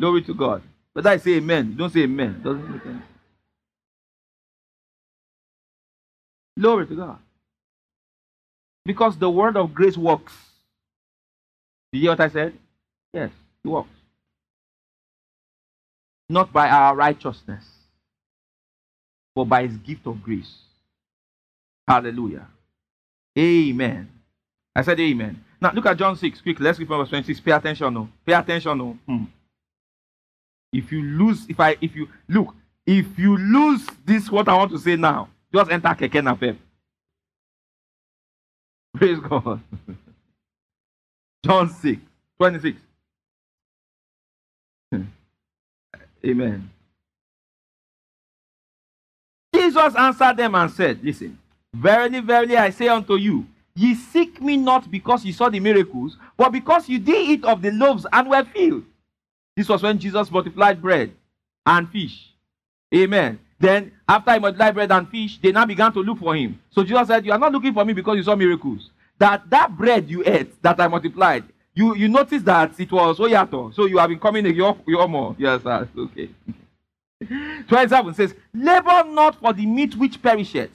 Speaker 2: Glory to God. But I say amen. You don't say amen. It doesn't make any Glory to God. Because the word of grace works. Do you hear what I said? Yes, he walks. Not by our righteousness, but by his gift of grace. Hallelujah. Amen. I said amen. Now look at John 6. Quick, let's read from verse 26. Pay attention no. Oh. Pay attention no. Oh. Hmm. If you lose, if I if you look, if you lose this, what I want to say now, just enter Keke Praise God. John 6, 26. Hmm. Amen. Jesus answered them and said, Listen, verily, verily, I say unto you, ye seek me not because ye saw the miracles, but because you did eat of the loaves and were filled. This was when Jesus multiplied bread and fish. Amen. Then, after he multiplied bread and fish, they now began to look for him. So Jesus said, You are not looking for me because you saw miracles. That that bread you ate that I multiplied you you notice that it was Oyato. So you have been coming your your more. Yes, that's okay. 27 says, Labor not for the meat which perisheth.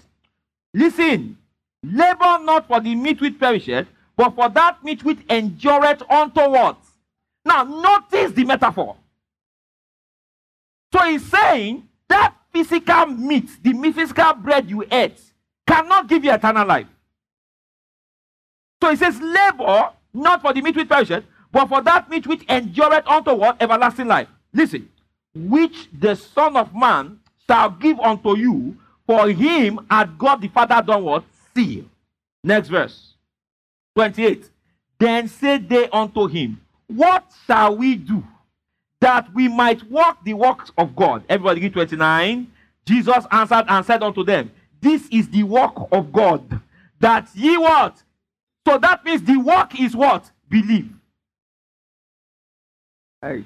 Speaker 2: Listen, labor not for the meat which perisheth, but for that meat which endureth unto what? Now, notice the metaphor. So he's saying that physical meat, the physical bread you ate, cannot give you eternal life. So he says, labor not for the meat which perisheth, but for that meat which endureth unto what? Everlasting life. Listen, which the Son of Man shall give unto you, for him hath God the Father done what? Seal. Next verse 28. Then said they unto him, What shall we do that we might walk the works of God? Everybody read 29. Jesus answered and said unto them, This is the work of God, that ye what? So that means the work is what? Believe. Hey.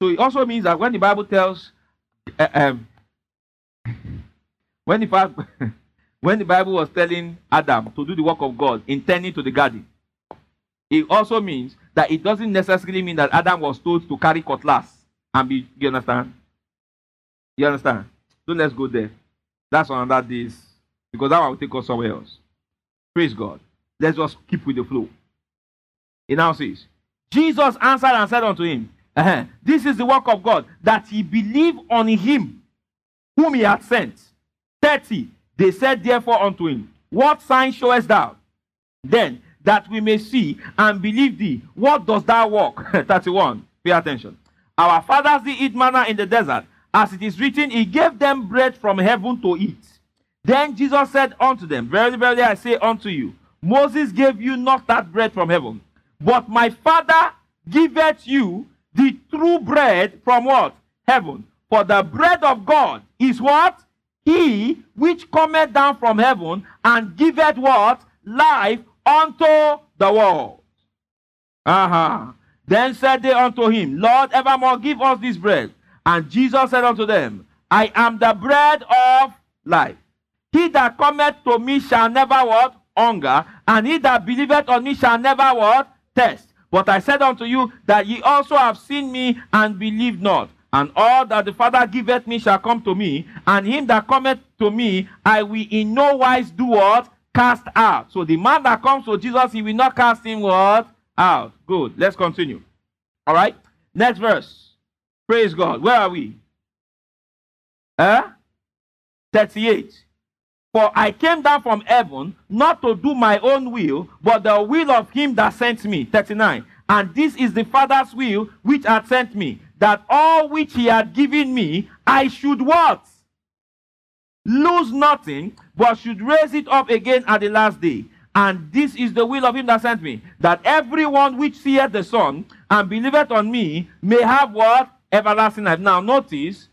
Speaker 2: So it also means that when the Bible tells, uh, um, when the Bible, when the Bible was telling Adam to do the work of God, in intending to the garden, it also means that it doesn't necessarily mean that Adam was told to carry cutlass and be. You understand? You understand? So let's go there. That's another day's Because that one will take us somewhere else. Praise God. Let's just keep with the flow. It now says, Jesus answered and said unto him, uh-huh. This is the work of God, that he believe on him whom he had sent. 30. They said therefore unto him, What sign showest thou? Then, that we may see and believe thee, what does thou work? 31. Pay attention. Our fathers did eat manna in the desert. As it is written, he gave them bread from heaven to eat. Then Jesus said unto them, Verily, verily, I say unto you, Moses gave you not that bread from heaven, but my Father giveth you the true bread from what? Heaven. For the bread of God is what? He which cometh down from heaven and giveth what? Life unto the world. Uh-huh. Then said they unto him, Lord, evermore give us this bread. And Jesus said unto them, I am the bread of life. He that cometh to me shall never what? Hunger. And he that believeth on me shall never what? test. But I said unto you that ye also have seen me and believe not. And all that the Father giveth me shall come to me, and him that cometh to me, I will in no wise do what? Cast out. So the man that comes to Jesus, he will not cast him what? Out. Good. Let's continue. All right. Next verse. Praise God. Where are we? Huh? 38. For I came down from heaven not to do my own will, but the will of him that sent me. 39. And this is the Father's will which had sent me, that all which he had given me, I should what? Lose nothing, but should raise it up again at the last day. And this is the will of him that sent me, that everyone which seeth the Son and believeth on me may have what? Everlasting life. Now notice,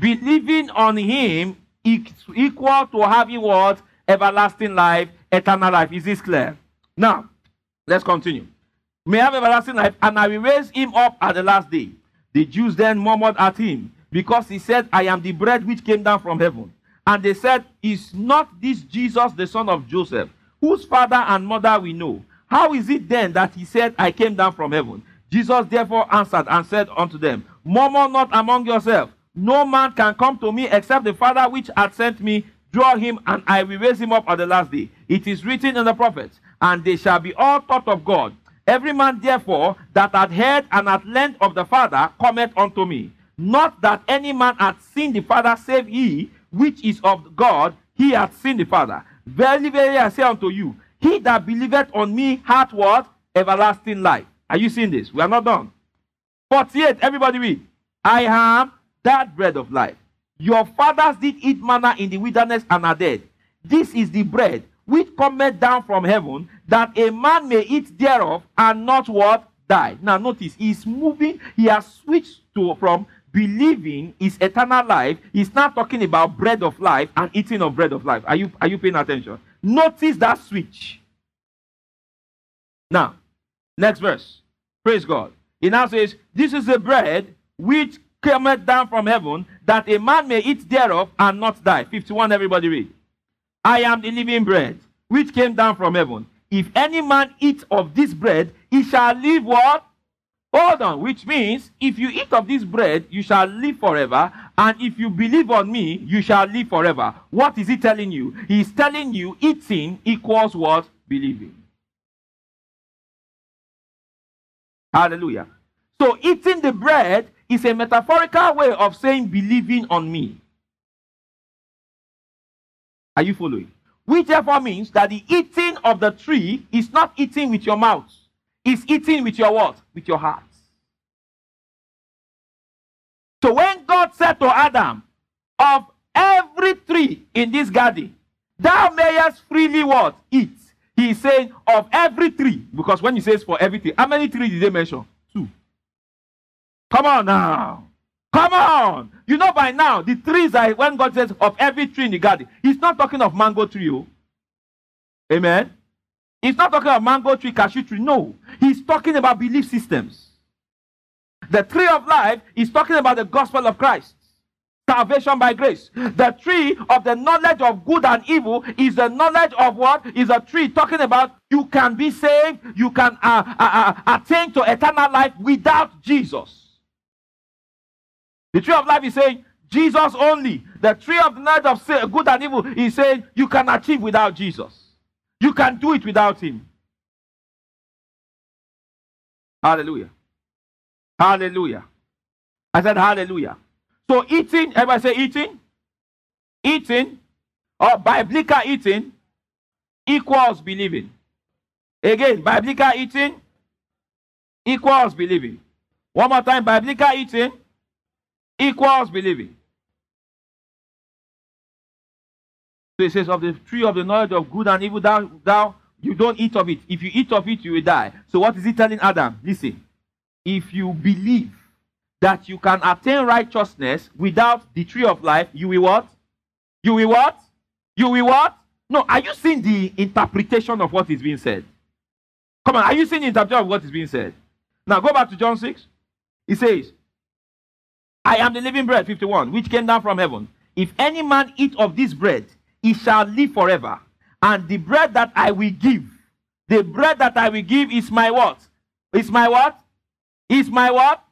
Speaker 2: believing on him equal to having what? Everlasting life, eternal life. Is this clear? Now, let's continue. May have everlasting life, and I will raise him up at the last day. The Jews then murmured at him, because he said, I am the bread which came down from heaven. And they said, Is not this Jesus the son of Joseph, whose father and mother we know? How is it then that he said, I came down from heaven? Jesus therefore answered and said unto them, Murmur not among yourselves. No man can come to me except the Father which hath sent me draw him, and I will raise him up at the last day. It is written in the prophets, and they shall be all taught of God. Every man, therefore, that hath heard and hath learned of the Father, cometh unto me. Not that any man hath seen the Father, save he which is of God, he hath seen the Father. Verily, verily, I say unto you, he that believeth on me hath what? Everlasting life. Are you seeing this? We are not done. 48, everybody read. I am that bread of life. Your fathers did eat manna in the wilderness and are dead. This is the bread which cometh down from heaven, that a man may eat thereof and not what? Die. Now notice, he's moving, he has switched to from believing is eternal life. He's now talking about bread of life and eating of bread of life. Are you, are you paying attention? Notice that switch. Now, next verse. Praise God. He now says, This is the bread which cometh down from heaven, that a man may eat thereof and not die. 51, everybody read. I am the living bread, which came down from heaven. If any man eat of this bread, he shall live what? Hold on, which means if you eat of this bread, you shall live forever, and if you believe on me, you shall live forever. What is he telling you? He's telling you eating equals what? Believing. Hallelujah. So eating the bread is a metaphorical way of saying believing on me. Are you following? Which therefore means that the eating of the tree is not eating with your mouth, it's eating with your what? With your heart. So when God said to Adam, Of every tree in this garden, thou mayest freely what? Eat. He is saying, Of every tree. Because when he says for every tree, how many trees did they mention? Come on now. Come on. You know by now, the trees are, when God says, of every tree in the garden, He's not talking of mango tree. Oh. Amen. He's not talking about mango tree, cashew tree. No. He's talking about belief systems. The tree of life is talking about the gospel of Christ. Salvation by grace. The tree of the knowledge of good and evil is the knowledge of what? Is a tree talking about you can be saved, you can uh, uh, uh, attain to eternal life without Jesus. The tree of life is saying, Jesus only. The tree of the knowledge of good and evil is saying, you can achieve without Jesus. You can do it without him. Hallelujah. Hallelujah. I said hallelujah. So eating, everybody say eating. Eating or biblical eating equals believing. Again, biblical eating equals believing. One more time, biblical eating equals believing. So it says, Of the tree of the knowledge of good and evil, thou, thou you don't eat of it. If you eat of it, you will die. So what is he telling Adam? Listen, if you believe that you can attain righteousness without the tree of life, you will what? You will what? You will what? No, are you seeing the interpretation of what is being said? Come on, are you seeing the interpretation of what is being said? Now go back to John 6. He says, I am the living bread, 51, which came down from heaven. If any man eat of this bread, he shall live forever. And the bread that I will give, the bread that I will give is my what? Is my what? Is my what?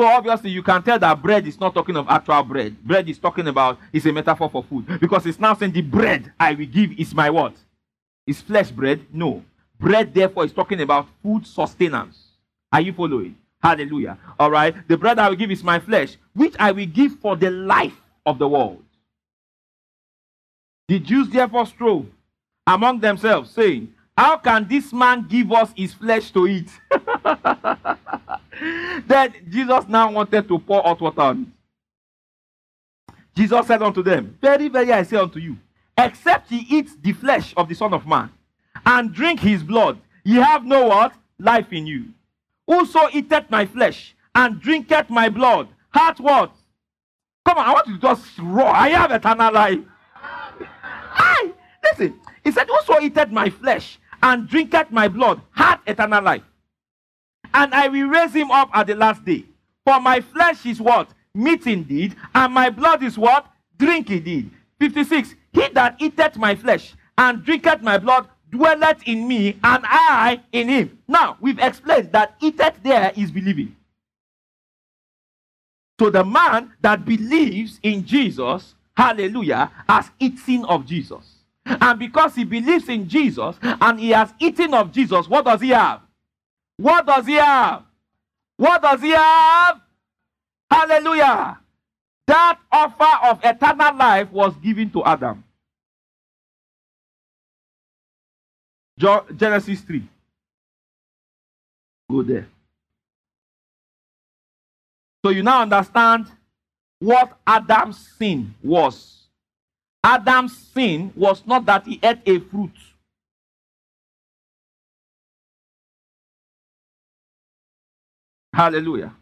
Speaker 2: So obviously you can tell that bread is not talking of actual bread. Bread is talking about is a metaphor for food because it's now saying the bread I will give is my what? Is flesh bread? No. Bread therefore is talking about food sustenance. Are you following? Hallelujah. All right. The bread I will give is my flesh, which I will give for the life of the world. The Jews therefore strove among themselves, saying, How can this man give us his flesh to eat? then Jesus now wanted to pour out water on it. Jesus said unto them, Very, very, I say unto you, except ye eat the flesh of the Son of Man and drink his blood, ye have no what? Life in you. Whoso eateth my flesh and drinketh my blood, hath what? Come on, I want to just roar. I have eternal life. I Listen, he said, Whoso eateth my flesh and drinketh my blood, hath eternal life. And I will raise him up at the last day. For my flesh is what? Meat indeed, and my blood is what? Drink indeed. 56. He that eateth my flesh and drinketh my blood dwelleth in me and I in him. Now, we've explained that eateth there is believing. So the man that believes in Jesus, hallelujah, has eaten of Jesus. And because he believes in Jesus and he has eaten of Jesus, what does he have? What does he have? What does he have? Hallelujah. That offer of eternal life was given to Adam. Genesis 3. Go there. So you now understand what Adam's sin was. Adam's sin was not that he ate a fruit. Hallelujah.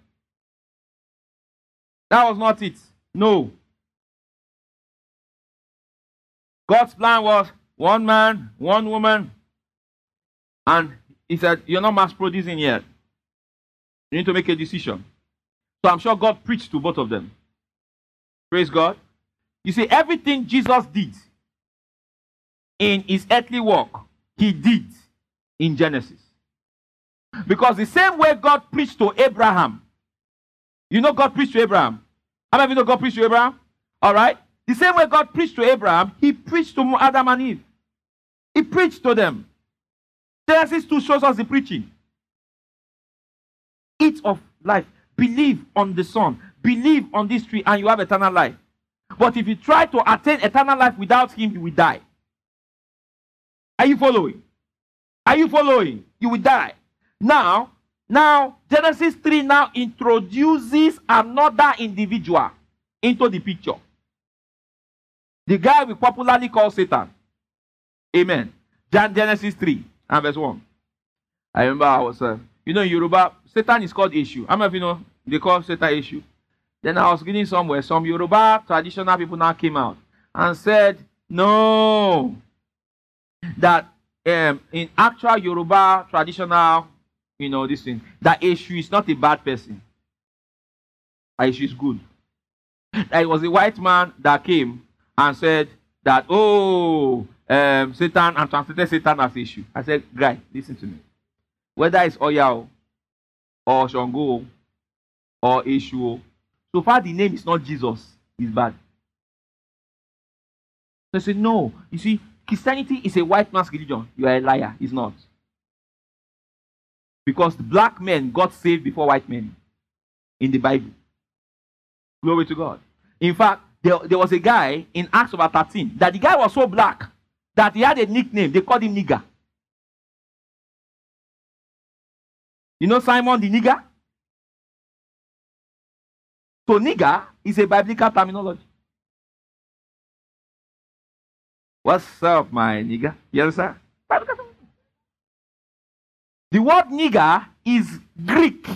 Speaker 2: That was not it. No. God's plan was one man, one woman, And he said, You're not mass producing yet. You need to make a decision. So I'm sure God preached to both of them. Praise God. You see, everything Jesus did in his earthly work, he did in Genesis. Because the same way God preached to Abraham, you know, God preached to Abraham. How many of you know God preached to Abraham? All right. The same way God preached to Abraham, he preached to Adam and Eve. He preached to them. Genesis 2 shows us the preaching. Eat of life. Believe on the Son. Believe on this tree, and you have eternal life. But if you try to attain eternal life without Him, you will die. Are you following? Are you following? You will die. Now, now Genesis 3 now introduces another individual into the picture. The guy we popularly call Satan. Amen. Genesis 3 and ah, verse 1. I remember I was, uh, you know, in Yoruba, Satan is called Eshu. How many of you know they call Satan Eshu? Then I was reading somewhere, some Yoruba traditional people now came out and said, no, that um, in actual Yoruba traditional, you know, this thing, that Eshu is not a bad person. Eshu is good. That it was a white man that came and said that, oh, um, Satan and translated Satan as Eshu. I said, guy, listen to me. Whether it's Oya or Shango or Eshu, so far the name is not Jesus, it's bad. I said, no. You see, Christianity is a white man's religion. You are a liar. It's not. Because black men got saved before white men in the Bible. Glory to God. In fact, there, there was a guy in Acts about 13 that the guy was so black that he had a nickname. They called him Nigger. You know Simon the Nigger? So nigger is a biblical terminology. What's up, my nigger? Yes, sir. The word nigger is Greek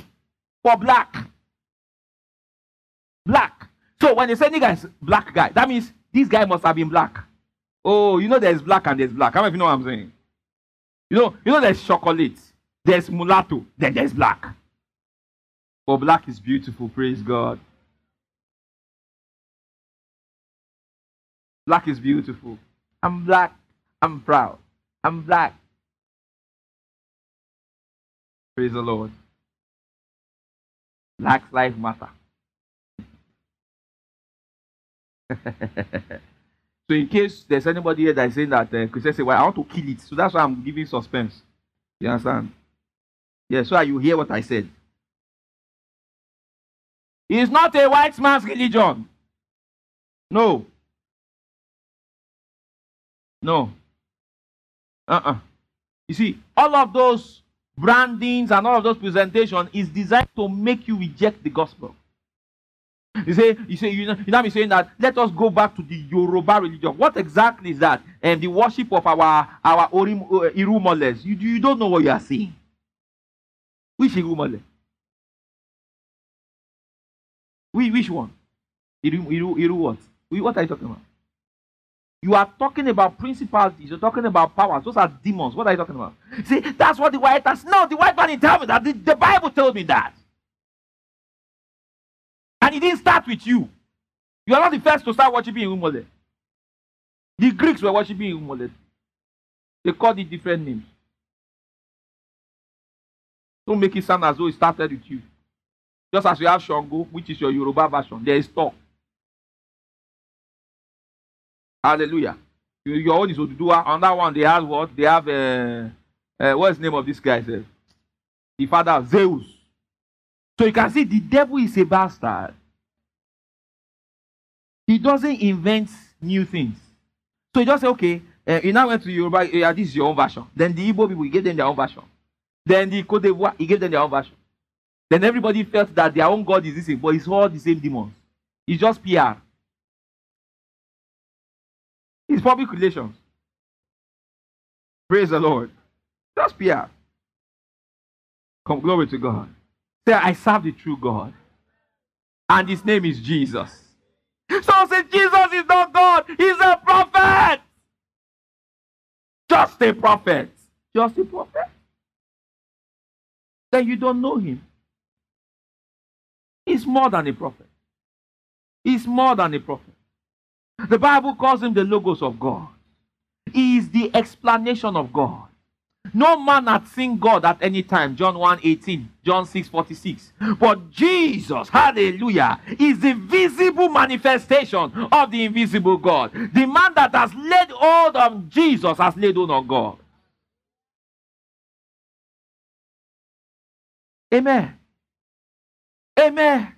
Speaker 2: for black. Black. So when they say nigger is black guy, that means this guy must have been black. Oh, you know there's black and there's black. How many of you know what I'm saying? You know, you know there's chocolate, there's mulatto, then there's black. But black is beautiful, praise God. Black is beautiful. I'm black. I'm proud. I'm black. Praise the Lord. Black's life matter. So in case there's anybody here that is saying that uh, Christians say, well, I want to kill it. So that's why I'm giving suspense. You understand? Yeah, so you hear what I said. It's not a white man's religion. No. No. Uh-uh. You see, all of those brandings and all of those presentations is designed to make you reject the gospel. You say, you say, you know, you know, I'm saying that let us go back to the Yoruba religion. What exactly is that? And um, the worship of our our Orim, uh, Irumoles. You you don't know what you are saying. Which Irumole? Which which one? Iru Iru Iru what? What are you talking about? You are talking about principalities. You're talking about powers. Those are demons. What are you talking about? See, that's what the white has. No, the white man didn't tell me that. The, the Bible told me that. And it didn't start with you. You are not the first to start worshiping Irumole. The Greeks were worshiping Irumole. They called it different names. Don't make it sound as though it started with you. Just as you have Shango, which is your Yoruba version, there is talk. Hallelujah. Your own is Oduduwa. On that one, they have what? They have, uh, uh, what's the name of this guy? Sir? The father of Zeus. So you can see the devil is a bastard. He doesn't invent new things. So he just say, okay, uh, eh, you now went to Yoruba, uh, this is your own version. Then the Igbo people, he gave them their own version. Then the Cote d'Ivoire, he gave them their own version. Then everybody felt that their own God is this thing, but it's all the same demons. It's just PR. It's public relations. Praise the Lord. Just PR. Come glory to God. Say, I serve the true God. And his name is Jesus. So, say Jesus is not God, he's a prophet. Just a prophet. Just a prophet. Then you don't know him. He's more than a prophet. He's more than a prophet. The Bible calls him the Logos of God. He is the explanation of God. No man had seen God at any time. John 1 18, John 6 46. But Jesus, hallelujah, is the visible manifestation of the invisible God. The man that has laid hold on Jesus has laid hold on God. Amen. Amen.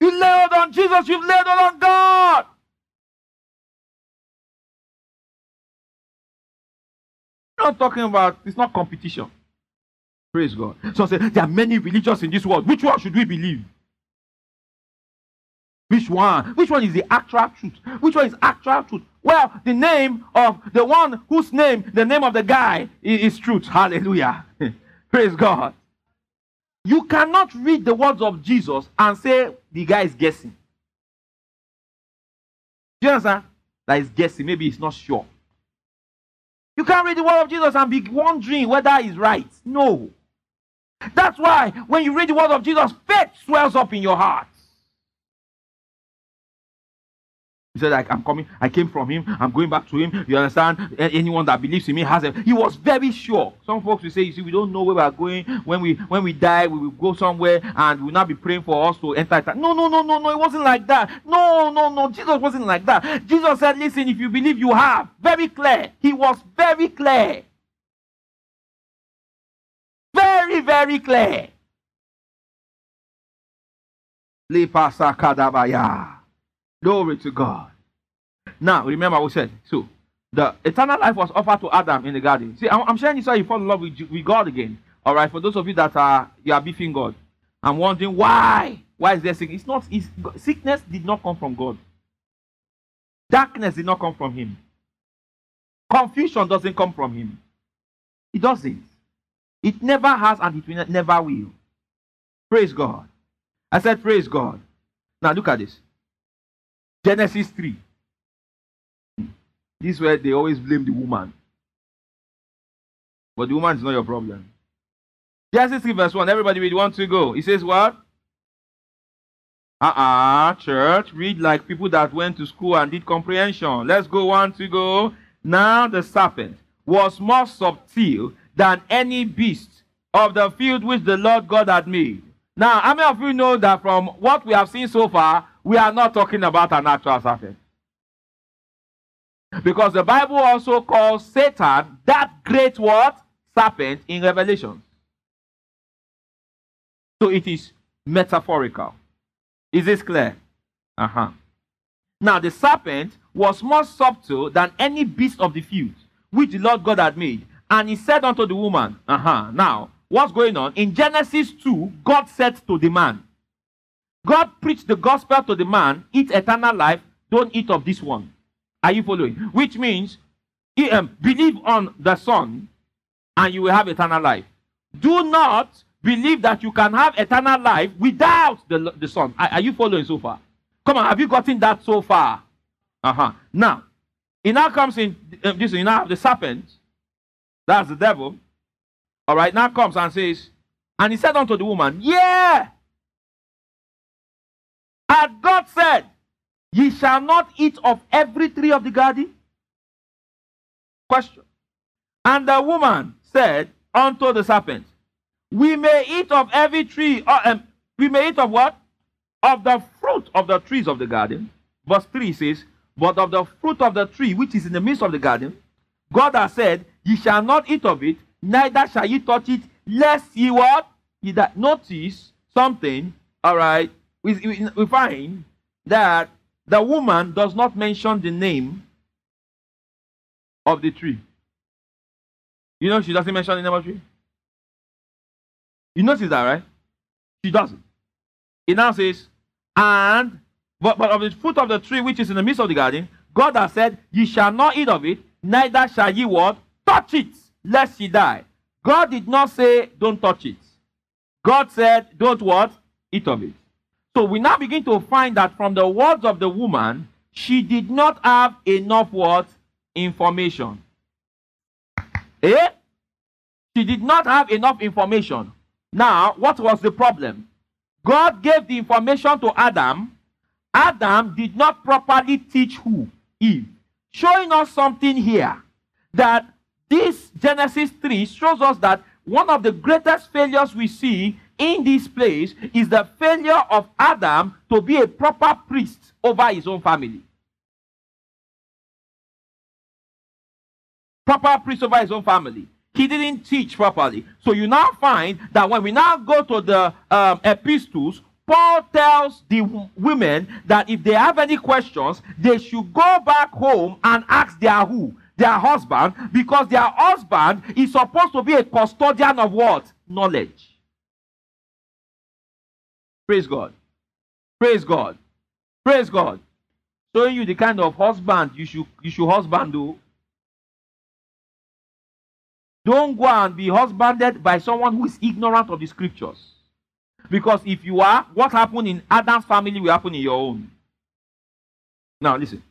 Speaker 2: You laid hold on Jesus, you've laid hold on God. not talking about, it's not competition. Praise God. So I there are many religions in this world. Which one should we believe? Which one? Which one is the actual truth? Which one is actual truth? Well, the name of the one whose name, the name of the guy is, is truth. Hallelujah. Praise God. You cannot read the words of Jesus and say the guy is guessing. Do you understand? That is guessing. Maybe he's not sure. You can't read the word of Jesus and be wondering whether it's right. No. That's why when you read the word of Jesus, faith swells up in your heart. He said, I'm coming, I came from him, I'm going back to him. You understand? Anyone that believes in me has it. He was very sure. Some folks will say, You see, we don't know where we are going. When we when we die, we will go somewhere and we'll not be praying for us to enter. No, no, no, no, no. It wasn't like that. No, no, no. Jesus wasn't like that. Jesus said, Listen, if you believe, you have. Very clear. He was very clear. Very, very clear. Lepasa Glory to God. Now, remember we said, so the eternal life was offered to Adam in the garden. See, I'm, I'm sharing this so you fall in love with, with God again. All right, for those of you that are you are beefing God, I'm wondering why. Why is there sickness? It's not. It's, sickness did not come from God. Darkness did not come from Him. Confusion doesn't come from Him. It doesn't. It never has, and it will never will. Praise God. I said, praise God. Now look at this. Genesis 3. This is where they always blame the woman. But the woman is not your problem. Genesis 3, verse 1. Everybody read 1, 2, go. He says what? Uh-uh, church. Read like people that went to school and did comprehension. Let's go. 1, 2, go. Now the serpent was more subtle than any beast of the field which the Lord God had made. Now, how many of you know that from what we have seen so far, we are not talking about an actual serpent. Because the Bible also calls Satan that great what? Serpent in Revelation. So it is metaphorical. Is this clear? Uh huh. Now the serpent was more subtle than any beast of the field which the Lord God had made. And he said unto the woman, Uh huh. Now, what's going on? In Genesis 2, God said to the man, God preached the gospel to the man, eat eternal life, don't eat of this one. Are you following? Which means um, believe on the Son and you will have eternal life. Do not believe that you can have eternal life without the, the Son. Are, are you following so far? Come on, have you gotten that so far? Uh huh. Now, it now comes in um, this. You now have the serpent, that's the devil. All right, now comes and says, and he said unto the woman, Yeah, And God said, Ye shall not eat of every tree of the garden? Question. And the woman said unto the serpent, We may eat of every tree, or, uh, um, we may eat of what? Of the fruit of the trees of the garden. Verse 3 says, But of the fruit of the tree which is in the midst of the garden, God has said, Ye shall not eat of it, neither shall ye touch it, lest ye what? Ye that notice something, all right, we, we, find that the woman does not mention the name of the tree. You know, she doesn't mention the name of the tree. You notice that, right? She doesn't. It now says, and but, but of the fruit of the tree which is in the midst of the garden, God has said, Ye shall not eat of it, neither shall ye what? Touch it, lest ye die. God did not say, Don't touch it. God said, Don't what? Eat of it. So we now begin to find that from the words of the woman, she did not have enough what? Information. Eh? She did not have enough information. Now, what was the problem? God gave the information to Adam. Adam did not properly teach who? Eve. Showing us something here that this Genesis 3 shows us that one of the greatest failures we see in this place is the failure of Adam to be a proper priest over his own family. Proper priest over his own family. He didn't teach properly. So you now find that when we now go to the um, epistles, Paul tells the women that if they have any questions, they should go back home and ask their who? Their husband, because their husband is supposed to be a custodian of what? Knowledge. Praise God. Praise God. Praise God. Showing you the kind of husband you should you should husband do. Don't go and be husbanded by someone who is ignorant of the scriptures. Because if you are, what happened in Adam's family will happen in your own. Now listen.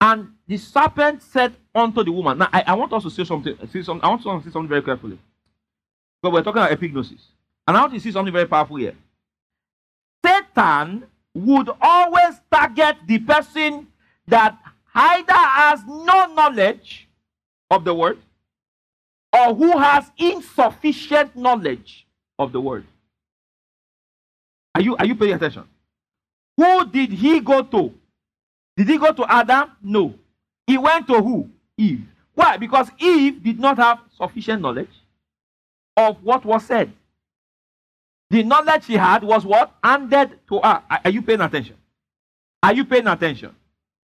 Speaker 2: And the serpent said unto the woman. Now I, I want us to say something, say something. I want us to say something very carefully. Because we're talking about epignosis. And I want to see something very powerful here. Satan would always target the person that either has no knowledge of the word or who has insufficient knowledge of the word. Are you, are you paying attention? Who did he go to? Did he go to Adam? No. He went to who? Eve. Why? Because Eve did not have sufficient knowledge of what was said. The knowledge she had was what? Handed to her. Are you paying attention? Are you paying attention?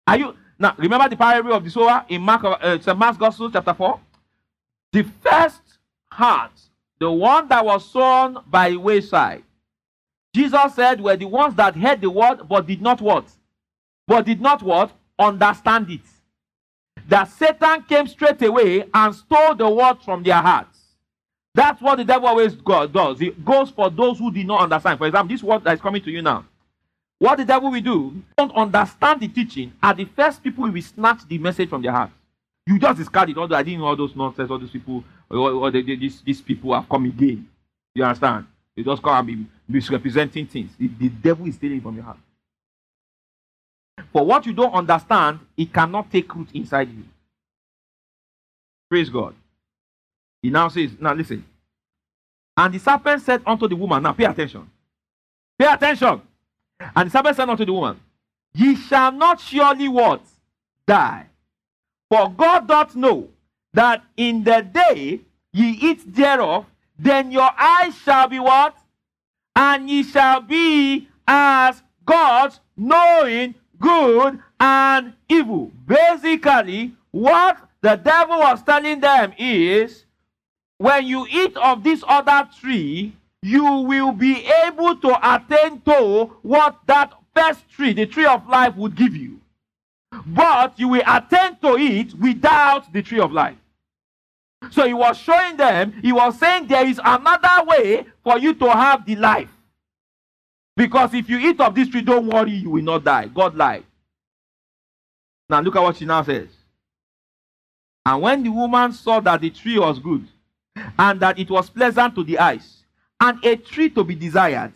Speaker 2: Are you now remember the parable of the sower in Mark uh, uh St. Mark's Gospel, chapter 4? The first heart, the one that was sown by wayside, Jesus said were the ones that heard the word but did not what? But did not what? Understand it. That Satan came straight away and stole the word from their heart. That's what the devil always does. He goes for those who did not understand. For example, this word that is coming to you now. What the devil will do, don't understand the teaching, are the first people who will snatch the message from their heart. You just discard it. Although I didn't know all those nonsense, all those people, or, or these, these people have come again. You understand? They just come and be misrepresenting things. The, the devil is stealing from your heart. For what you don't understand, it cannot take root inside you. Praise God. He now says, Now listen. And the serpent said unto the woman, Now pay attention. Pay attention. And the serpent said unto the woman, Ye shall not surely what? Die. For God doth know that in the day ye eat thereof, then your eyes shall be what? And ye shall be as gods, knowing good and evil. Basically, what the devil was telling them is When you eat of this other tree, you will be able to attain to what that first tree, the tree of life, would give you. But you will attain to it without the tree of life. So he was showing them, he was saying there is another way for you to have the life. Because if you eat of this tree, don't worry, you will not die. God lied. Now look at what she now says. And when the woman saw that the tree was good, and that it was pleasant to the eyes, and a tree to be desired,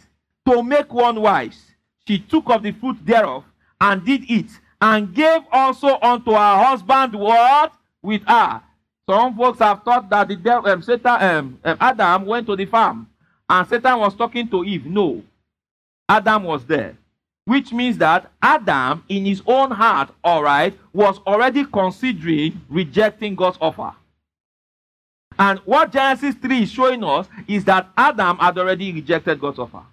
Speaker 2: to make one wise. She took of the fruit thereof, and did eat, and gave also unto her husband what? With her. Some folks have thought that the devil, um, Satan, um, um, Adam went to the farm, and Satan was talking to Eve. No, Adam was there. Which means that Adam, in his own heart, all right, was already considering rejecting God's offer. And what Genesis 3 is showing us is that Adam had already rejected God's offer.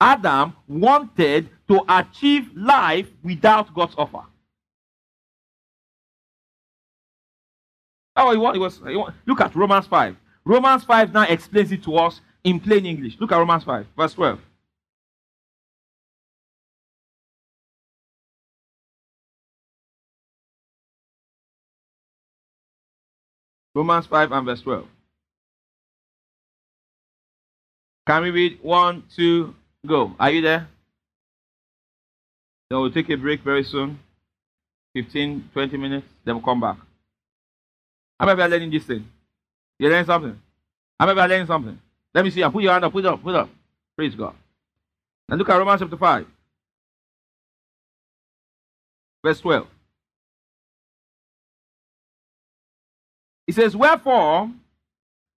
Speaker 2: Adam wanted to achieve life without God's offer. Oh, he was, he was, he was, look at Romans 5. Romans 5 now explains it to us in plain English. Look at Romans 5, verse 12. Romans 5 and verse 12. Can we read one, two, go? Are you there? Then we'll take a break very soon 15, 20 minutes, then we'll come back. How many are learning this thing? You learning something? How many are learning something? Let me see. I put your hand up, put it up, put it up. Praise God. And look at Romans chapter 5, verse 12. He says, Wherefore,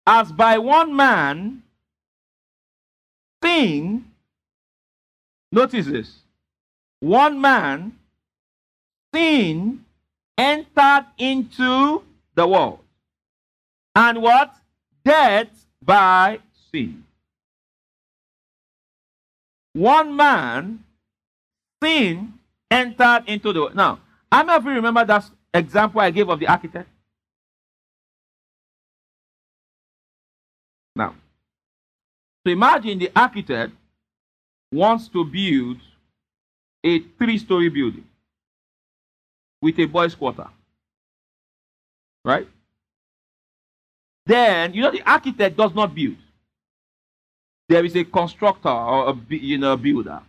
Speaker 2: as by one man sin, notice this, one man sin entered into the world. And what? Death by sin. One man sin entered into the world. Now, how many of you remember that example I gave of the architect? So imagine the architect wants to build a three story building with a boys' quarter. Right? Then, you know, the architect does not build. There is a constructor or a you know, builder.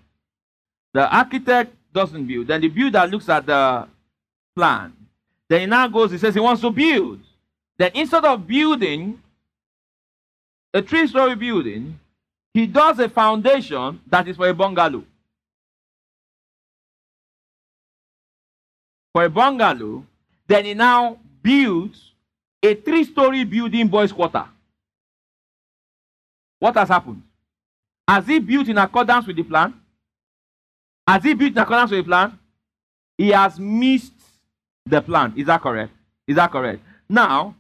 Speaker 2: The architect doesn't build. Then the builder looks at the plan. Then he now goes, he says he wants to build. Then instead of building a three story building, He does a foundation that is for a bungalow. For a bungalow, then he now builds a three story building boys' quarter. What has happened? Has he built in accordance with the plan? Has he built in accordance with the plan? He has missed the plan. Is that correct? Is that correct? Now,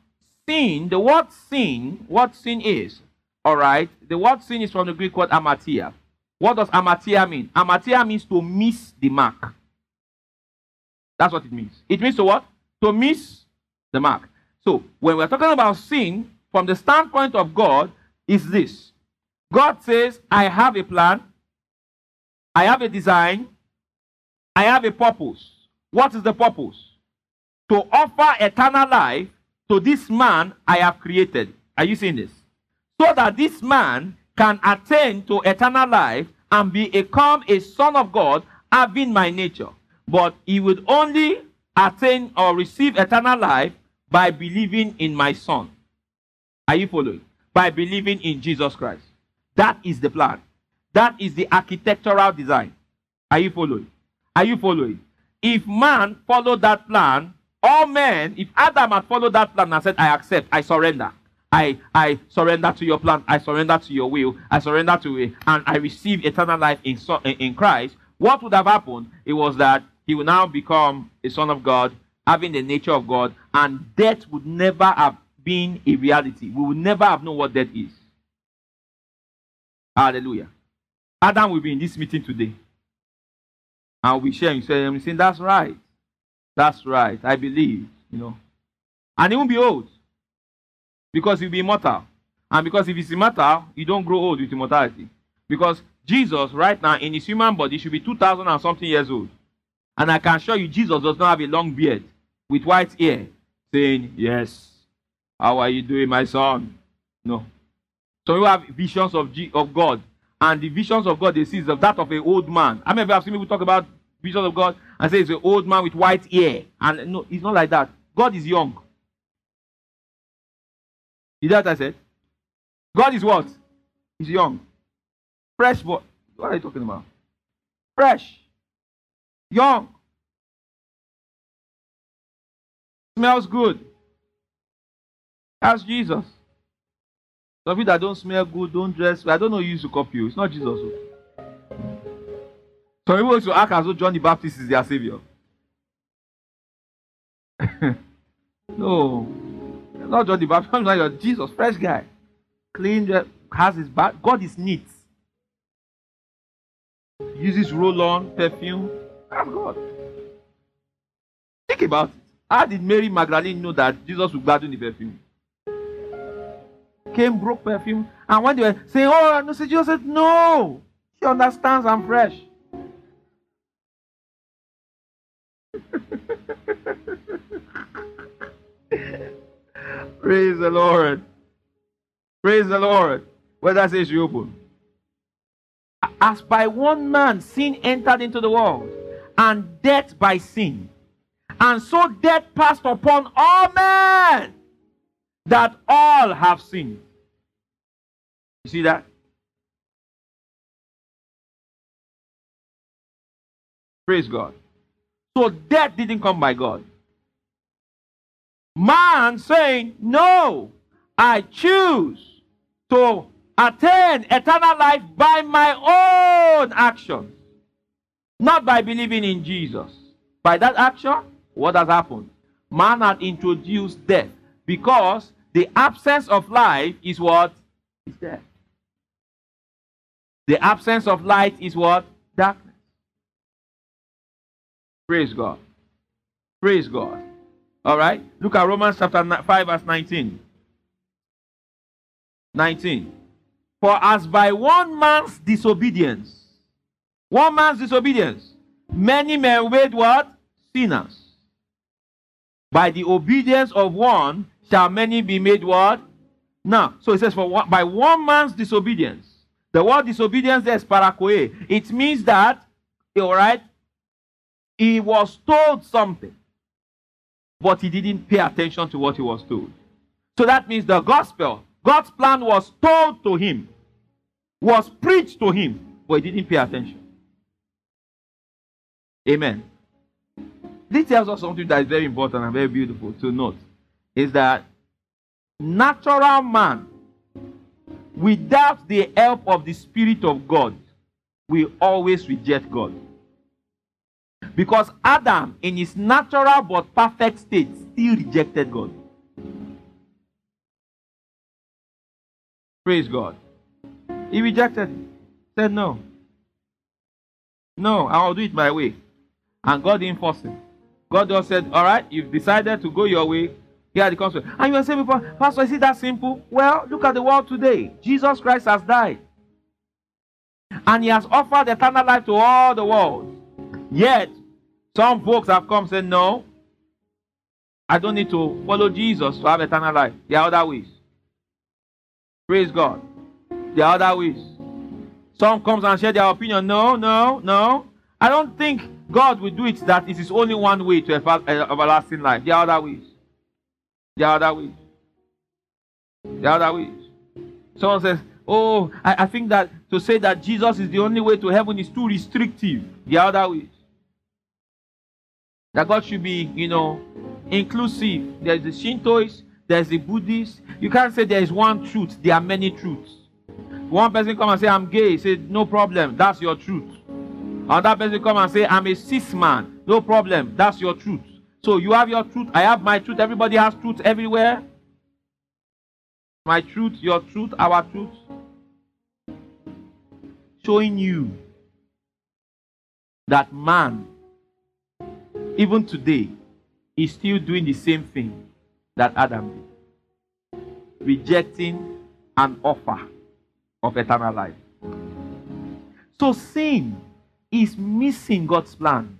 Speaker 2: sin, the word sin, what sin is, All right. The word sin is from the Greek word hamartia. What does hamartia mean? Hamartia means to miss the mark. That's what it means. It means to what? To miss the mark. So when we're talking about sin from the standpoint of God, is this. God says, I have a plan, I have a design, I have a purpose. What is the purpose? To offer eternal life to this man I have created. Are you seeing this? so that this man can attain to eternal life and become a son of God, having my nature. But he would only attain or receive eternal life by believing in my son. Are you following? By believing in Jesus Christ. That is the plan. That is the architectural design. Are you following? Are you following? If man followed that plan, all men, if Adam had followed that plan and said, I accept, I surrender, I, I surrender to your plan. I surrender to your will. I surrender to it. And I receive eternal life in, in Christ. What would have happened? It was that he would now become a son of God, having the nature of God, and death would never have been a reality. We would never have known what death is. Hallelujah. Adam will be in this meeting today. And we share and say, I'm saying, that's right. That's right. I believe, you know. And he won't be old because you'll be immortal. And because if it's immortal, you don't grow old with immortality. Because Jesus, right now, in his human body, should be 2,000 and something years old. And I can assure you, Jesus does not have a long beard with white hair saying, Yes, how are you doing, my son? No. So you have visions of, G- of God. And the visions of God they see is of that of an old man. I mean, I've seen people talk about visions of God and say it's an old man with white hair. And no, it's not like that. God is young. You know what I said? God is what? He's young. Fresh boy. What are you talking about? Fresh. Young. Smells good. That's Jesus. Some people that don't smell good, don't dress. I don't know used to copy you. It's not Jesus. Oh. Some people to act as though John the Baptist is their savior. no not just the bathroom. not your Jesus, fresh guy. Clean, uh, has his bath. God is neat. Uses roll on, perfume. That's God. Think about it. How did Mary Magdalene know that Jesus would gladden the perfume? Came, broke perfume, and when they were saying, Oh, no, said Jesus said, No, she understands I'm fresh. Praise the Lord. Praise the Lord. Where does that's you open. As by one man sin entered into the world, and death by sin. And so death passed upon all men, that all have sinned. You see that? Praise God. So death didn't come by God man saying, No, I choose to attain eternal life by my own actions, not by believing in Jesus. By that action, what has happened? Man had introduced death because the absence of life is what? Is death. The absence of light is what? Darkness. Praise God. Praise God. All right? Look at Romans chapter 5, verse 19. 19. For as by one man's disobedience, one man's disobedience, many men made what? Sinners. By the obedience of one shall many be made what? Now, so it says, for one, by one man's disobedience. The word disobedience there is parakoe. It means that, all right, he was told something but he didn't pay attention to what he was told. So that means the gospel, God's plan was told to him, was preached to him, but he didn't pay attention. Amen. This tells us something that is very important and very beautiful to note is that natural man without the help of the spirit of God will always reject God. Because Adam, in his natural but perfect state, still rejected God. Praise God. He rejected Said, No. No, I'll do it my way. And God didn't force him. God just said, All right, you've decided to go your way. Here the comes. And you are saying, Pastor, is it that simple? Well, look at the world today. Jesus Christ has died. And he has offered eternal life to all the world. Yet, some folks have come saying, No, I don't need to follow Jesus to have eternal life. There are other ways. Praise God. There are other ways. Some comes and share their opinion. No, no, no. I don't think God will do it that it is only one way to eh, everlasting life. There are other ways. There are other ways. There are other ways. Someone says, Oh, I, I think that to say that Jesus is the only way to heaven is too restrictive. The other ways. That God should be, you know, inclusive. There's the Shintoists, there's the Buddhists. You can't say there is one truth, there are many truths. One person come and say, I'm gay, say, no problem, that's your truth. Another person come and say, I'm a cis man, no problem, that's your truth. So you have your truth, I have my truth, everybody has truth everywhere. My truth, your truth, our truth. Showing you that man even today, he's still doing the same thing that Adam did rejecting an offer of eternal life. So sin is missing God's plan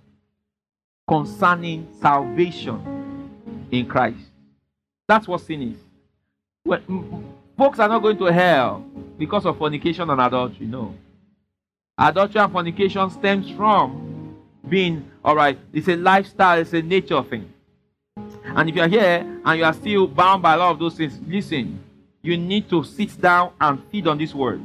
Speaker 2: concerning salvation in Christ. That's what sin is. folks are not going to hell because of fornication and adultery. No. Adultery and fornication stems from being, all right, it's a lifestyle, it's a nature thing. And if you're here and you are still bound by a lot of those things, listen, you need to sit down and feed on this word.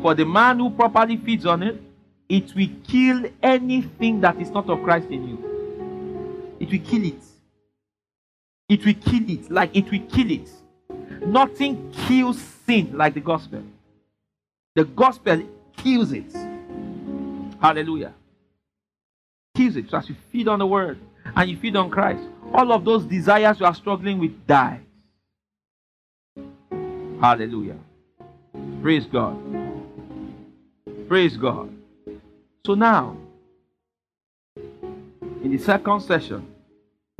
Speaker 2: For the man who properly feeds on it, it will kill anything that is not of Christ in you. It will kill it. It will kill it. Like it will kill it. Nothing kills sin like the gospel. The gospel kills it. Hallelujah kills it. So as you feed on the word and you feed on Christ, all of those desires you are struggling with die. Hallelujah. Praise God. Praise God. So now, in the second session,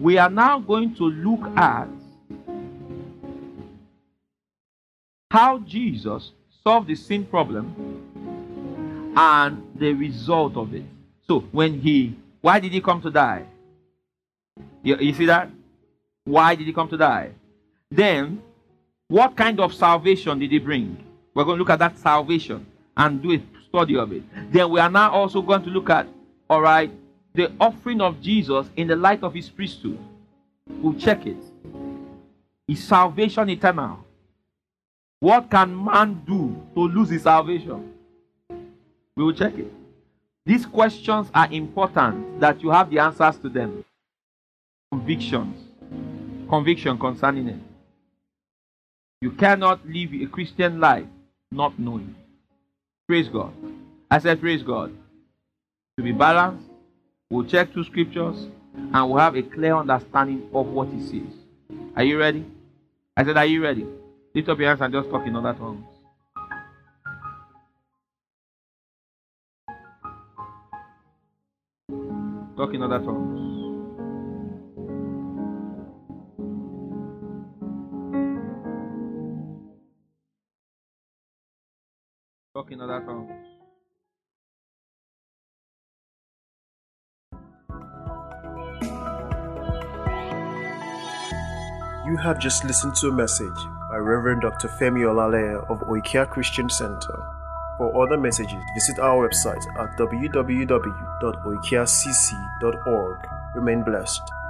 Speaker 2: we are now going to look at how Jesus solved the sin problem and the result of it. So when he why did he come to die? You, you see that? Why did he come to die? Then, what kind of salvation did he bring? We're going to look at that salvation and do a study of it. Then we are now also going to look at, all right, the offering of Jesus in the light of his priesthood. We'll check it. Is salvation eternal? What can man do to lose his salvation? We will check it. These questions are important that you have the answers to them. Convictions. Conviction concerning it. You cannot live a Christian life not knowing. Praise God. I said, Praise God. To be balanced, we'll check two scriptures and we'll have a clear understanding of what He says. Are you ready? I said, Are you ready? Lift up your hands and just talk in other tongues. Talking on other tongues. Talking other tongues.
Speaker 3: You have just listened to a message by Reverend Dr. Femi Olale of Oikia Christian Center. For other messages, visit our website at www.oikiacc.org. Remain blessed.